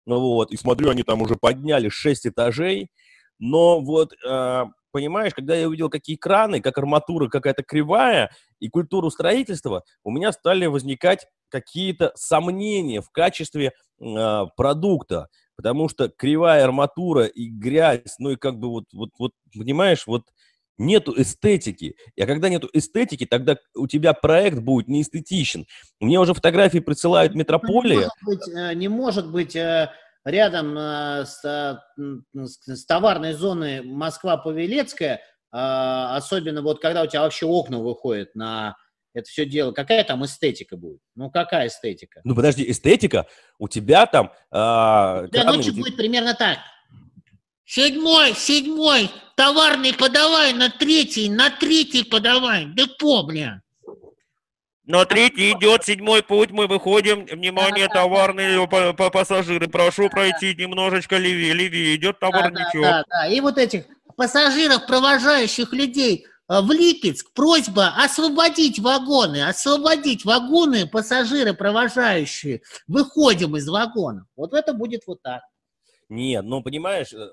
вот, и смотрю, они там уже подняли 6 этажей. Но вот э, понимаешь, когда я увидел, какие краны, как арматура какая-то кривая и культуру строительства, у меня стали возникать какие-то сомнения в качестве э, продукта, потому что кривая арматура и грязь, ну и как бы вот, вот, вот понимаешь, вот нету эстетики. А когда нету эстетики, тогда у тебя проект будет не эстетичен. Мне уже фотографии присылают метрополия. Не может быть, э, не может быть э, рядом э, с, с товарной зоной Москва-Павелецкая, особенно вот когда у тебя вообще окна выходят на это все дело, какая там эстетика будет? Ну, какая эстетика? Ну, подожди, эстетика у тебя там... А, да, ночью будет примерно так. Седьмой, седьмой, товарный подавай, на третий, на третий подавай. Депо, бля. На третий идет седьмой путь, мы выходим. Внимание, да, товарные да, да. пассажиры, прошу да, пройти да. немножечко левее, левее. Идет товарничок. Да, да, да, и вот этих пассажиров, провожающих людей, Э, в Липецк просьба освободить вагоны, освободить вагоны, пассажиры провожающие. Выходим из вагонов. Вот это будет вот так. Нет, ну понимаешь, э,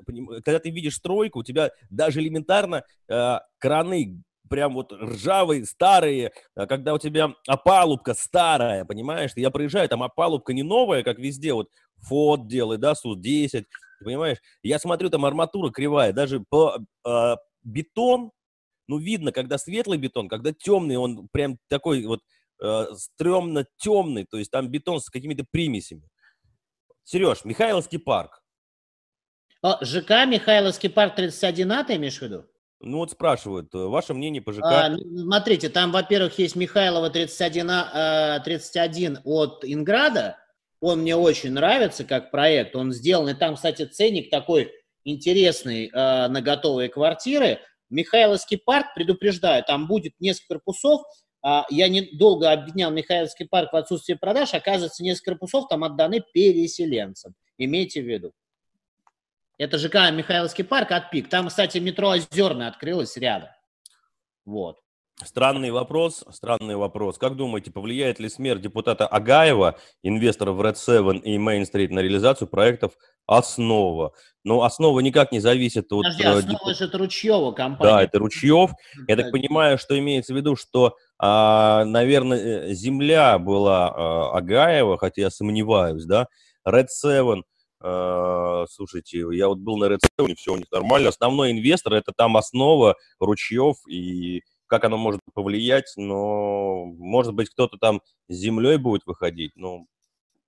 когда ты видишь стройку, у тебя даже элементарно э, краны прям вот ржавые, старые, э, когда у тебя опалубка старая, понимаешь, я проезжаю, там опалубка не новая, как везде, вот ФОД делает, да, СУ-10, понимаешь, я смотрю, там арматура кривая, даже по, э, бетон ну, видно, когда светлый бетон, когда темный, он прям такой вот э, стрёмно темный, то есть там бетон с какими-то примесями. Сереж, Михайловский парк. О, ЖК Михайловский парк 31 А, ты имеешь в виду? Ну вот спрашивают, э, ваше мнение по ЖК? А, смотрите, там, во-первых, есть Михайлова 31, а, 31 от Инграда. Он мне очень нравится как проект. Он сделан, и там, кстати, ценник такой интересный э, на готовые квартиры. Михайловский парк, предупреждаю, там будет несколько корпусов, а, я недолго обвинял Михайловский парк в отсутствии продаж, оказывается, несколько корпусов там отданы переселенцам. Имейте в виду. Это ЖК Михайловский парк от ПИК. Там, кстати, метро Озерное открылось рядом. Вот. Странный вопрос, странный вопрос. Как думаете, повлияет ли смерть депутата Агаева, инвестора в Red Seven и Main Street на реализацию проектов «Основа»? Ну, «Основа» никак не зависит от... Подожди, «Основа» деп... это Ручьева компания. Да, это Ручьев. Я так понимаю, что имеется в виду, что, а, наверное, земля была а, Агаева, хотя я сомневаюсь, да? Red Seven – Uh, слушайте, я вот был на Red Seven, все у них нормально. Основной инвестор это там основа Ручьев и как оно может повлиять, но, может быть, кто-то там с землей будет выходить, ну,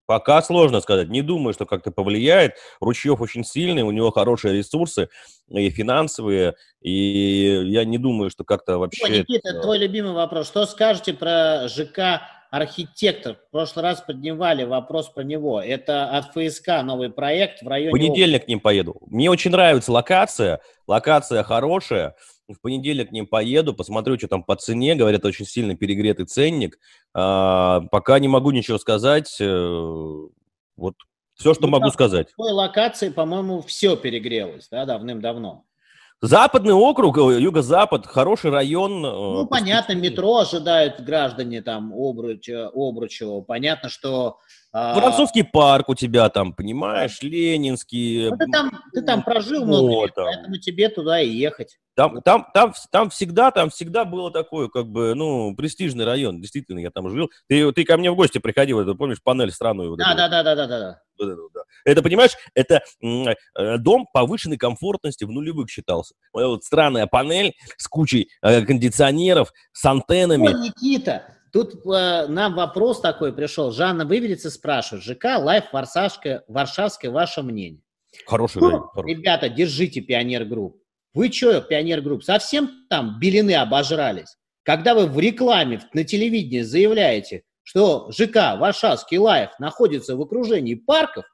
Пока сложно сказать. Не думаю, что как-то повлияет. Ручьев очень сильный, у него хорошие ресурсы и финансовые, и я не думаю, что как-то вообще... Ой, Никита, это... твой любимый вопрос. Что скажете про ЖК архитектор. В прошлый раз поднимали вопрос про него. Это от ФСК новый проект в районе... В понедельник к ним поеду. Мне очень нравится локация. Локация хорошая в понедельник к ним поеду, посмотрю, что там по цене. Говорят, очень сильно перегретый ценник. А, пока не могу ничего сказать. Э, вот все, что ну, могу сказать. В той локации, по-моему, все перегрелось, да, давным-давно. Западный округ, э, юго-запад, хороший район. Э, ну, понятно, метро ожидают граждане там Обруч, Обручева. Понятно, что... А, Французский парк у тебя там, понимаешь, Ленинский. Ну, ты, там, ты там прожил много лет, поэтому тебе туда и ехать. Там, там, там, там всегда, там всегда было такое, как бы, ну, престижный район. Действительно, я там жил. Ты, ты ко мне в гости приходил, ты помнишь, панель странную? Вот да, да, да, да, да, да. Вот это, да. это, понимаешь, это э, дом повышенной комфортности в нулевых считался. Вот странная панель с кучей э, кондиционеров, с антеннами. Ой, Никита, тут э, нам вопрос такой пришел. Жанна Выведется спрашивает. ЖК Life Варшавская, Варшавская, ваше мнение? Хороший ну, район. Ребята, держите Пионер Групп. Вы что, Пионер Групп, совсем там белены обожрались? Когда вы в рекламе на телевидении заявляете, что ЖК Варшавский Life находится в окружении парков,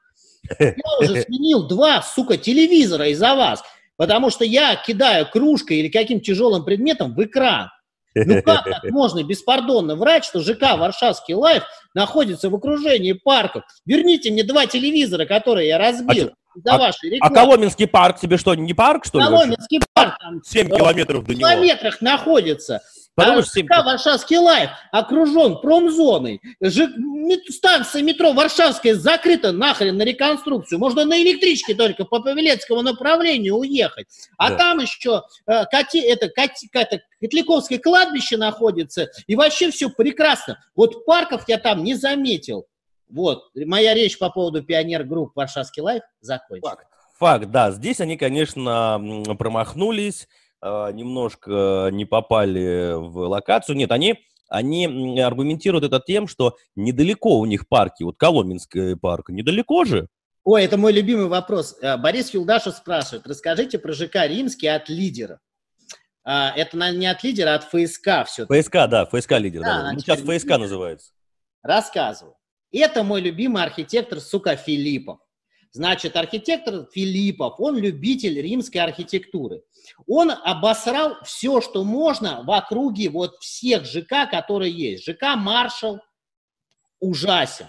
я уже сменил два, сука, телевизора из-за вас, потому что я кидаю кружкой или каким тяжелым предметом в экран. Ну как так можно беспардонно врать, что ЖК Варшавский Life находится в окружении парков? Верните мне два телевизора, которые я разбил. А за а, вашей рекламы. А Коломенский парк тебе что, не парк, что ли? Коломенский парк там 7 километров до него. В километрах находится. Потому а Варшавский лайф окружен промзоной. Ж... Станция метро Варшавская закрыта нахрен на реконструкцию. Можно на электричке только по Павелецкому направлению уехать. А да. там еще э, коти, это, коти, это Котляковское кладбище находится. И вообще все прекрасно. Вот парков я там не заметил. Вот, моя речь по поводу пионер-групп Варшавский лайф закончена. Факт. Факт, да. Здесь они, конечно, промахнулись, немножко не попали в локацию. Нет, они, они аргументируют это тем, что недалеко у них парки, вот Коломенский парк, недалеко же. Ой, это мой любимый вопрос. А, Борис Филдашев спрашивает, расскажите про ЖК Римский от лидера. А, это не от лидера, а от ФСК все. ФСК, да, ФСК лидер. Да, да. Ну, сейчас ФСК называется. Рассказываю. Это мой любимый архитектор, сука, Филиппов. Значит, архитектор Филиппов, он любитель римской архитектуры. Он обосрал все, что можно в округе вот всех ЖК, которые есть. ЖК «Маршал» ужасен.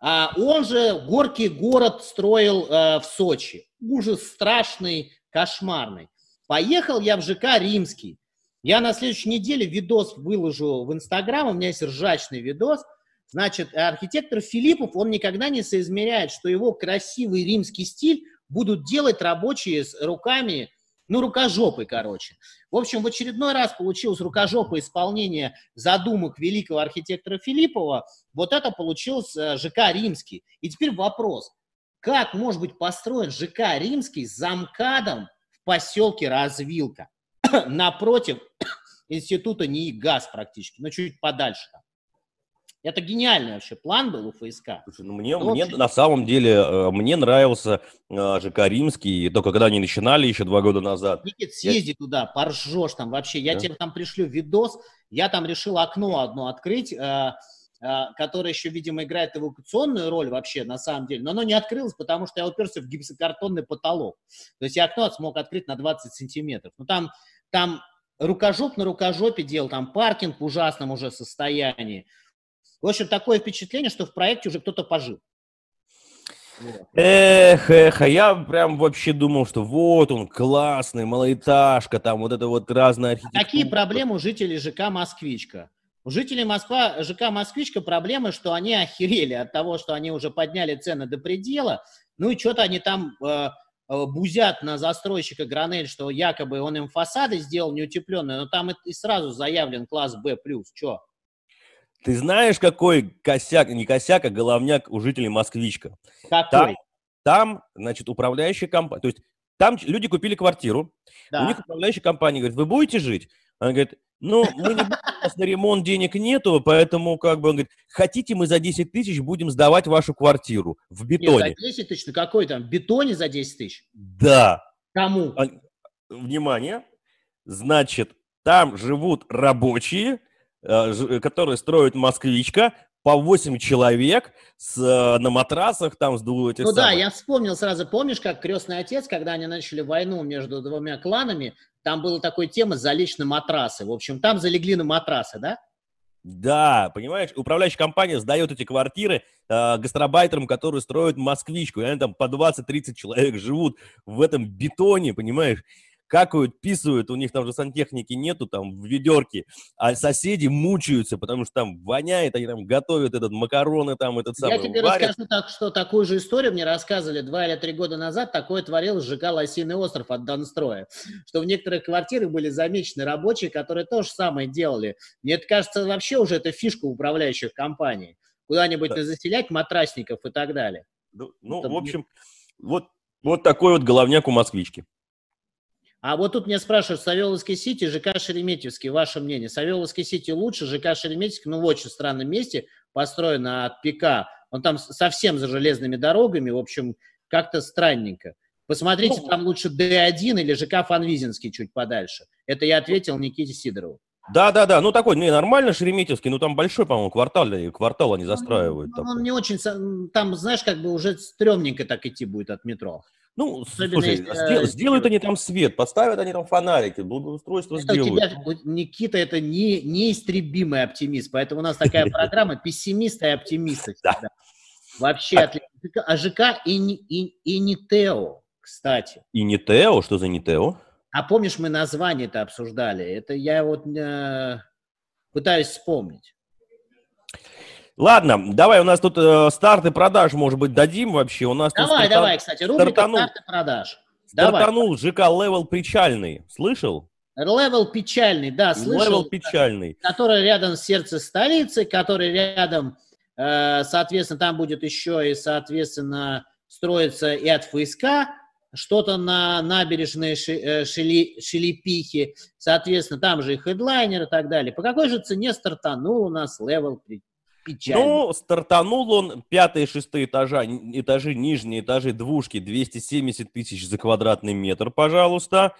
А он же горький город строил э, в Сочи. Ужас страшный, кошмарный. Поехал я в ЖК «Римский». Я на следующей неделе видос выложу в Инстаграм, у меня есть ржачный видос – Значит, архитектор Филиппов, он никогда не соизмеряет, что его красивый римский стиль будут делать рабочие с руками, ну, рукожопой, короче. В общем, в очередной раз получилось рукожопое исполнение задумок великого архитектора Филиппова. Вот это получилось э, ЖК «Римский». И теперь вопрос. Как может быть построен ЖК «Римский» с замкадом в поселке Развилка? Напротив института НИИ ГАЗ практически, но чуть подальше там. Это гениальный вообще план был у ФСК. Слушай, ну мне, ну, мне на самом деле, э, мне нравился э, ЖК Римский, только когда они начинали еще два года назад. Никит, съезди я... туда, поржешь там вообще. Я да? тебе там пришлю видос, я там решил окно одно открыть, э, которое еще, видимо, играет эвакуационную роль вообще на самом деле, но оно не открылось, потому что я уперся в гипсокартонный потолок. То есть я окно смог открыть на 20 сантиметров. Ну там, там рукожоп на рукожопе делал, там паркинг в ужасном уже состоянии. В общем, такое впечатление, что в проекте уже кто-то пожил. Эх, эх, а я прям вообще думал, что вот он, классный, малоэтажка, там вот это вот разная архитектура. Какие проблемы у жителей ЖК «Москвичка»? У жителей Москва, ЖК «Москвичка» проблемы, что они охерели от того, что они уже подняли цены до предела, ну и что-то они там э, э бузят на застройщика Гранель, что якобы он им фасады сделал неутепленные, но там и сразу заявлен класс «Б+». Что? Ты знаешь, какой косяк, не косяк, а головняк у жителей Москвичка? Какой? Там, там значит, управляющая компания, то есть там люди купили квартиру, да. у них управляющая компания говорит, вы будете жить? Она говорит, ну, мы не будем, у нас на ремонт денег нету, поэтому, как бы, он говорит, хотите, мы за 10 тысяч будем сдавать вашу квартиру в бетоне. Нет, за 10 тысяч, ну какой там, в бетоне за 10 тысяч? Да. Кому? Внимание, значит, там живут рабочие, которые строят москвичка, по 8 человек с, э, на матрасах там с двух этих Ну самых. да, я вспомнил сразу, помнишь, как крестный отец, когда они начали войну между двумя кланами, там была такая тема «залечь на матрасы». В общем, там залегли на матрасы, да? Да, понимаешь, управляющая компания сдает эти квартиры э, гастробайтерам, которые строят москвичку, и они там по 20-30 человек живут в этом бетоне, понимаешь? Какают, писают, у них там же сантехники нету, там, в ведерке, а соседи мучаются, потому что там воняет, они там готовят этот макароны, там, этот самый Я тебе варят. расскажу так, что такую же историю мне рассказывали два или три года назад, такое творил ЖК «Лосиный остров» от Донстроя, что в некоторых квартирах были замечены рабочие, которые то же самое делали. Мне это кажется, вообще уже это фишка управляющих компаний, куда-нибудь да. заселять матрасников и так далее. Ну, ну в общем, вот, вот такой вот головняк у москвички. А вот тут меня спрашивают, Савеловский Сити, ЖК Шереметьевский, ваше мнение. Савеловский Сити лучше, ЖК Шереметьевский, ну, в очень странном месте, построено от ПК. Он там совсем за железными дорогами, в общем, как-то странненько. Посмотрите, ну, там лучше Д1 или ЖК Фанвизинский чуть подальше. Это я ответил Никите Сидорову. Да, да, да. Ну такой, не, нормально Шереметьевский, ну там большой, по-моему, квартал, квартал они застраивают. Он, он не очень, там, знаешь, как бы уже стрёмненько так идти будет от метро. Ну, Особенно слушай, если, сдел, сделают они там свет, подставят они там фонарики, благоустройство это сделают. Тебя, Никита, это не, неистребимый оптимист, поэтому у нас такая программа пессимиста и оптимиста. Вообще, а ЖК и, и, и не Тео, кстати. И не Тео? Что за не Тео? А помнишь, мы название это обсуждали? Это я вот э, пытаюсь вспомнить. Ладно, давай, у нас тут э, старты продаж, может быть, дадим вообще. У нас давай, тут давай, кстати, рубрика стартанул, старты продаж. Стартанул давай. ЖК Левел Печальный. Слышал? Левел Печальный, да, слышал. Левел Печальный. Который рядом с сердцем столицы, который рядом, э, соответственно, там будет еще и, соответственно, строиться и от ФСК, что-то на набережной э, Шили, Шелепихи, соответственно, там же и Headliner и так далее. По какой же цене стартанул у нас Level Причальный? Ну, стартанул он пятые, шестые этажа, этажи, нижние этажи, двушки, 270 тысяч за квадратный метр, пожалуйста.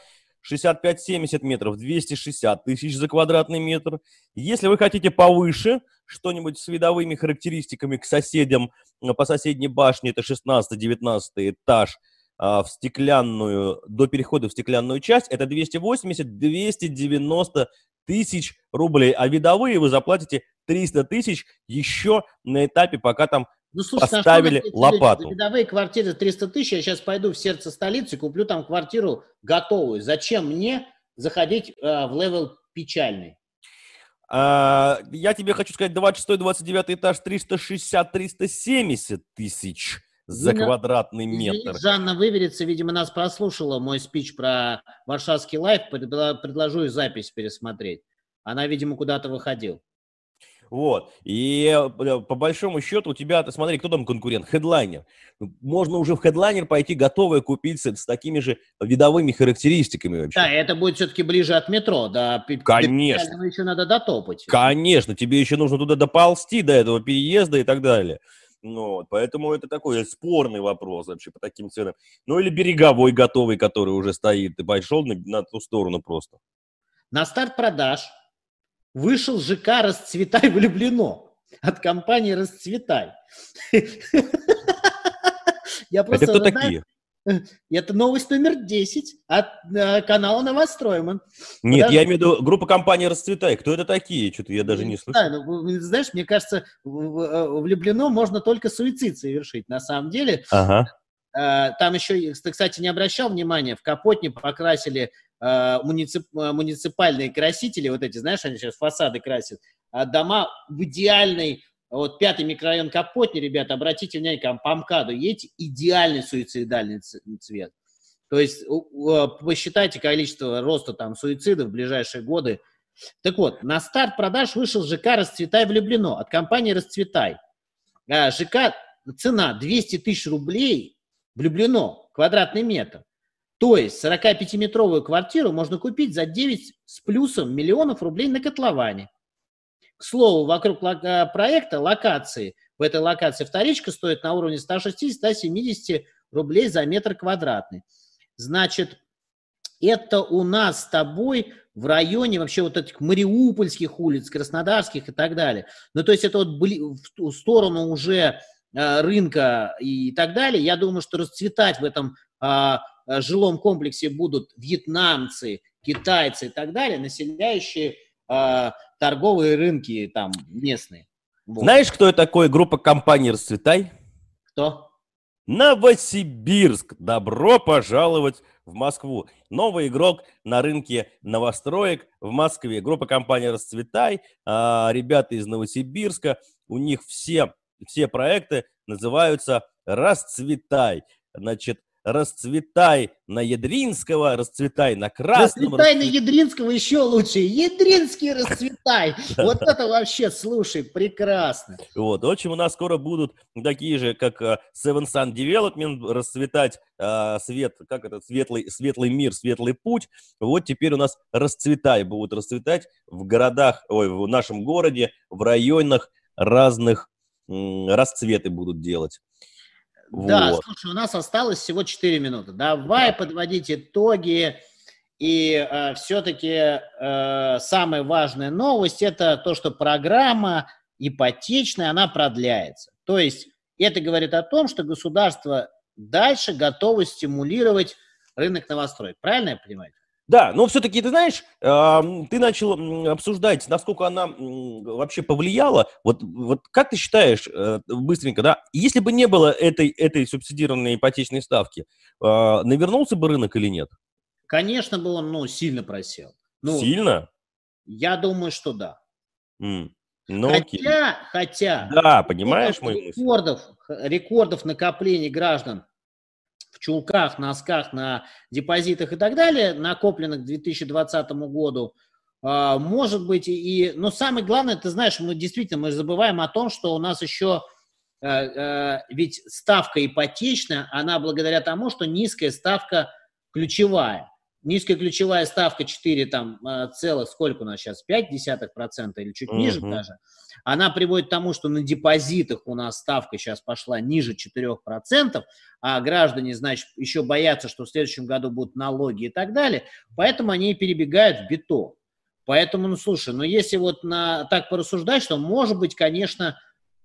65-70 метров, 260 тысяч за квадратный метр. Если вы хотите повыше, что-нибудь с видовыми характеристиками к соседям по соседней башне, это 16-19 этаж – а, в стеклянную, до перехода в стеклянную часть, это 280-290 тысяч рублей. А видовые вы заплатите 300 тысяч еще на этапе, пока там ну, слушай, поставили лопату. Видовые квартиры 300 тысяч, я сейчас пойду в сердце столицы, куплю там квартиру готовую. Зачем мне заходить э, в Level Причальный? А, я тебе хочу сказать, 26-29 этаж 360-370 тысяч за Извини, квадратный метр. Жанна Выверится, видимо, нас прослушала мой спич про Варшавский лайф. Предложу и запись пересмотреть. Она, видимо, куда-то выходил. Вот. И э, по большому счету у тебя, ты смотри, кто там конкурент? Хедлайнер. Можно уже в хедлайнер пойти готовое купить с, с такими же видовыми характеристиками вообще. Да, это будет все-таки ближе от метро, да. Конечно. До еще надо дотопать. Конечно, тебе еще нужно туда доползти до этого переезда и так далее. Ну, вот, поэтому это такой спорный вопрос вообще по таким ценам. Ну или береговой готовый, который уже стоит. Ты пошел на, на ту сторону просто. На старт продаж вышел ЖК «Расцветай влюблено» от компании «Расцветай». Я просто, Это кто такие? Это новость номер 10 от э, канала Новостройман. Нет, Подожди. я имею в виду группа компании «Расцветай». Кто это такие? Что-то я даже не слышал. Да, ну, знаешь, мне кажется, влюблено можно только суицид совершить. На самом деле, ага. э, там еще, ты, кстати, не обращал внимания, в Капотне покрасили э, муницип, муниципальные красители, вот эти, знаешь, они сейчас фасады красят, а дома в идеальной вот пятый микрорайон Капотни, ребята, обратите внимание, по МКАДу едете, идеальный суицидальный цвет. То есть посчитайте количество роста там суицидов в ближайшие годы. Так вот, на старт продаж вышел ЖК «Расцветай влюблено» от компании «Расцветай». А, ЖК цена 200 тысяч рублей влюблено, квадратный метр. То есть 45-метровую квартиру можно купить за 9 с плюсом миллионов рублей на котловане. Слову, вокруг э, проекта локации, в этой локации вторичка стоит на уровне 160-170 рублей за метр квадратный. Значит, это у нас с тобой в районе вообще вот этих мариупольских улиц, краснодарских и так далее. Ну, то есть это вот в сторону уже э, рынка и так далее. Я думаю, что расцветать в этом а, жилом комплексе будут вьетнамцы, китайцы и так далее, населяющие а, торговые рынки там местные. Вот. Знаешь, кто это такой группа компаний «Расцветай»? Кто? Новосибирск. Добро пожаловать в Москву. Новый игрок на рынке новостроек в Москве. Группа компании «Расцветай». А, ребята из Новосибирска. У них все, все проекты называются «Расцветай». Значит, расцветай на Ядринского, расцветай на Красном. Расцветай расцвет... на Ядринского еще лучше. Ядринский расцветай. Вот это вообще, слушай, прекрасно. Вот, в общем, у нас скоро будут такие же, как э, Seven Sun Development, расцветать э, свет, как это, светлый, светлый мир, светлый путь. Вот теперь у нас расцветай, будут расцветать в городах, ой, в нашем городе, в районах разных расцветы будут делать. Да, вот. слушай, у нас осталось всего 4 минуты. Давай подводить итоги. И э, все-таки э, самая важная новость это то, что программа ипотечная, она продляется. То есть это говорит о том, что государство дальше готово стимулировать рынок новостроек. Правильно я понимаю? Да, но все-таки, ты знаешь, ты начал обсуждать, насколько она вообще повлияла. Вот, вот как ты считаешь, э, быстренько, да, если бы не было этой, этой субсидированной ипотечной ставки, а, навернулся бы рынок или нет? Конечно бы он, ну, сильно просел. Ну, сильно? Я думаю, что да. Mm. Ну, хотя, окей. хотя... Да, понимаешь мою мысль? Рекордов, рекордов накоплений граждан в чулках, носках, на депозитах и так далее, накопленных к 2020 году, а, может быть, и, но самое главное, ты знаешь, мы действительно мы забываем о том, что у нас еще э, э, ведь ставка ипотечная, она благодаря тому, что низкая ставка ключевая. Низкая ключевая ставка 4 там э, целых, сколько у нас сейчас, 0,5% или чуть uh-huh. ниже даже, она приводит к тому, что на депозитах у нас ставка сейчас пошла ниже 4%, а граждане, значит, еще боятся, что в следующем году будут налоги и так далее, поэтому они перебегают в бетон. Поэтому, ну, слушай, ну, если вот на, так порассуждать, что, может быть, конечно,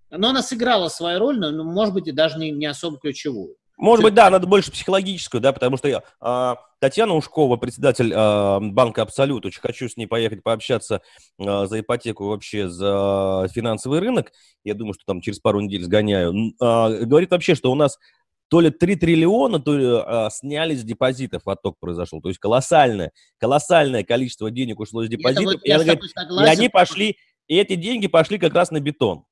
но она сыграла свою роль, но, может быть, и даже не, не особо ключевую. Может быть, да, надо больше психологическую, да, потому что я, э, Татьяна Ушкова, председатель э, банка Абсолют, очень хочу с ней поехать пообщаться э, за ипотеку вообще за финансовый рынок. Я думаю, что там через пару недель сгоняю. Э, говорит вообще, что у нас то ли 3 триллиона, то ли а, сняли с депозитов, отток произошел. То есть колоссальное, колоссальное количество денег ушло из депозитов. Вот и, говорит, согласен, и они пошли, и эти деньги пошли как раз на бетон.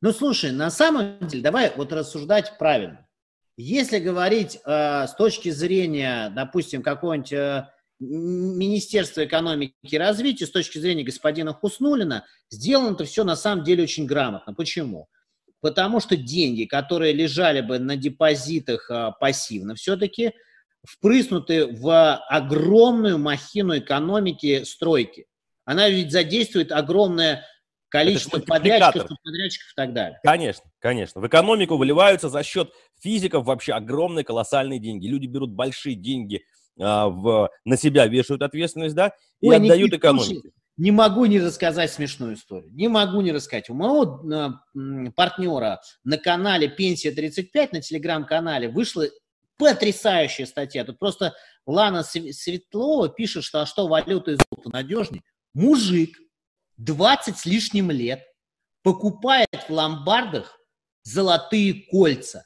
Ну, слушай, на самом деле, давай вот рассуждать правильно. Если говорить э, с точки зрения, допустим, какого-нибудь э, Министерства экономики и развития, с точки зрения господина Хуснулина, сделано это все на самом деле очень грамотно. Почему? Потому что деньги, которые лежали бы на депозитах э, пассивно, все-таки впрыснуты в огромную махину экономики стройки. Она ведь задействует огромное количество подрядчиков, подрядчиков и так далее. Конечно, конечно. В экономику выливаются за счет физиков вообще огромные колоссальные деньги. Люди берут большие деньги а, в, на себя, вешают ответственность, да, и Ой, отдают Никит, экономике. Не могу не рассказать смешную историю. Не могу не рассказать. У моего э, партнера на канале «Пенсия 35», на телеграм-канале, вышла потрясающая статья. Тут просто Лана Светлова пишет, что а что валюта и золото надежнее. Мужик 20 с лишним лет покупает в ломбардах золотые кольца.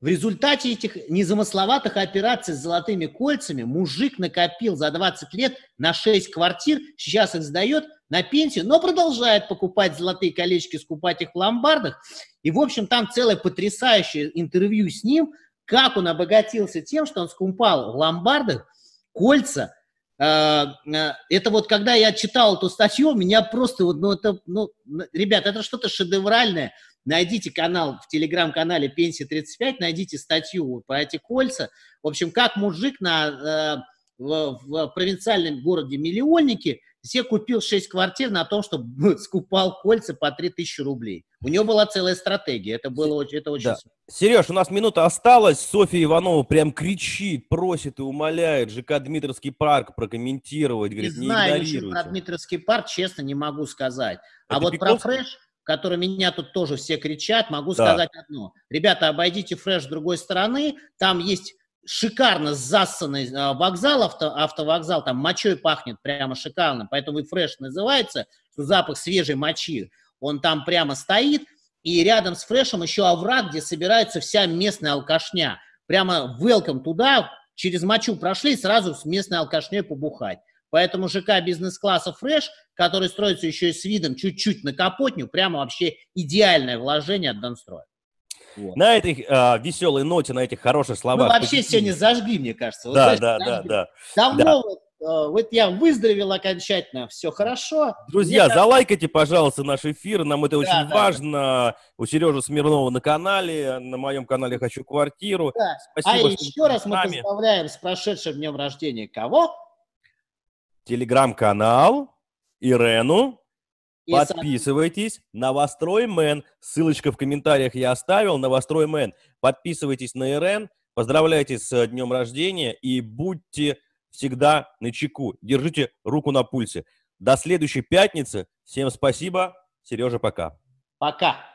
В результате этих незамысловатых операций с золотыми кольцами мужик накопил за 20 лет на 6 квартир, сейчас их сдает на пенсию, но продолжает покупать золотые колечки, скупать их в ломбардах. И, в общем, там целое потрясающее интервью с ним, как он обогатился тем, что он скупал в ломбардах кольца это вот когда я читал эту статью, меня просто вот, ну это, ну, ребят, это что-то шедевральное. Найдите канал в телеграм-канале Пенсия 35, найдите статью про эти кольца. В общем, как мужик на, э, в, в провинциальном городе Миллионники все купил 6 квартир на том, чтобы скупал кольца по 3000 рублей. У него была целая стратегия, это было очень, это очень... Да. Сереж, у нас минута осталась, Софья Иванова прям кричит, просит и умоляет ЖК Дмитровский парк прокомментировать, говорит, не, знаю ничего про Дмитровский парк, честно, не могу сказать. А это а вот Пиковский? про фреш, который меня тут тоже все кричат, могу да. сказать одно. Ребята, обойдите фреш с другой стороны, там есть шикарно засанный а, вокзал, авто, автовокзал, там мочой пахнет прямо шикарно, поэтому и фреш называется, что запах свежей мочи, он там прямо стоит, и рядом с фрешем еще овраг, где собирается вся местная алкашня. Прямо welcome туда, через мочу прошли, сразу с местной алкашней побухать. Поэтому ЖК бизнес-класса фреш, который строится еще и с видом чуть-чуть на капотню, прямо вообще идеальное вложение от Донстроя. Вот. На этой э, веселой ноте, на этих хороших словах. Мы вообще сегодня зажгли, мне кажется. Вот, да, да, да, да. Давно да. Вот, вот я выздоровел окончательно, все хорошо. Друзья, мне залайкайте, пожалуйста, наш эфир, нам это да, очень да, важно. Да. У Сережи Смирнова на канале, на моем канале «Хочу квартиру». Да. Спасибо, а еще раз мы поздравляем с прошедшим днем рождения кого? Телеграм-канал Ирену Подписывайтесь. Новострой Man. Ссылочка в комментариях я оставил. Новострой Man. Подписывайтесь на РН. Поздравляйте с днем рождения и будьте всегда на чеку. Держите руку на пульсе. До следующей пятницы. Всем спасибо. Сережа, пока. Пока.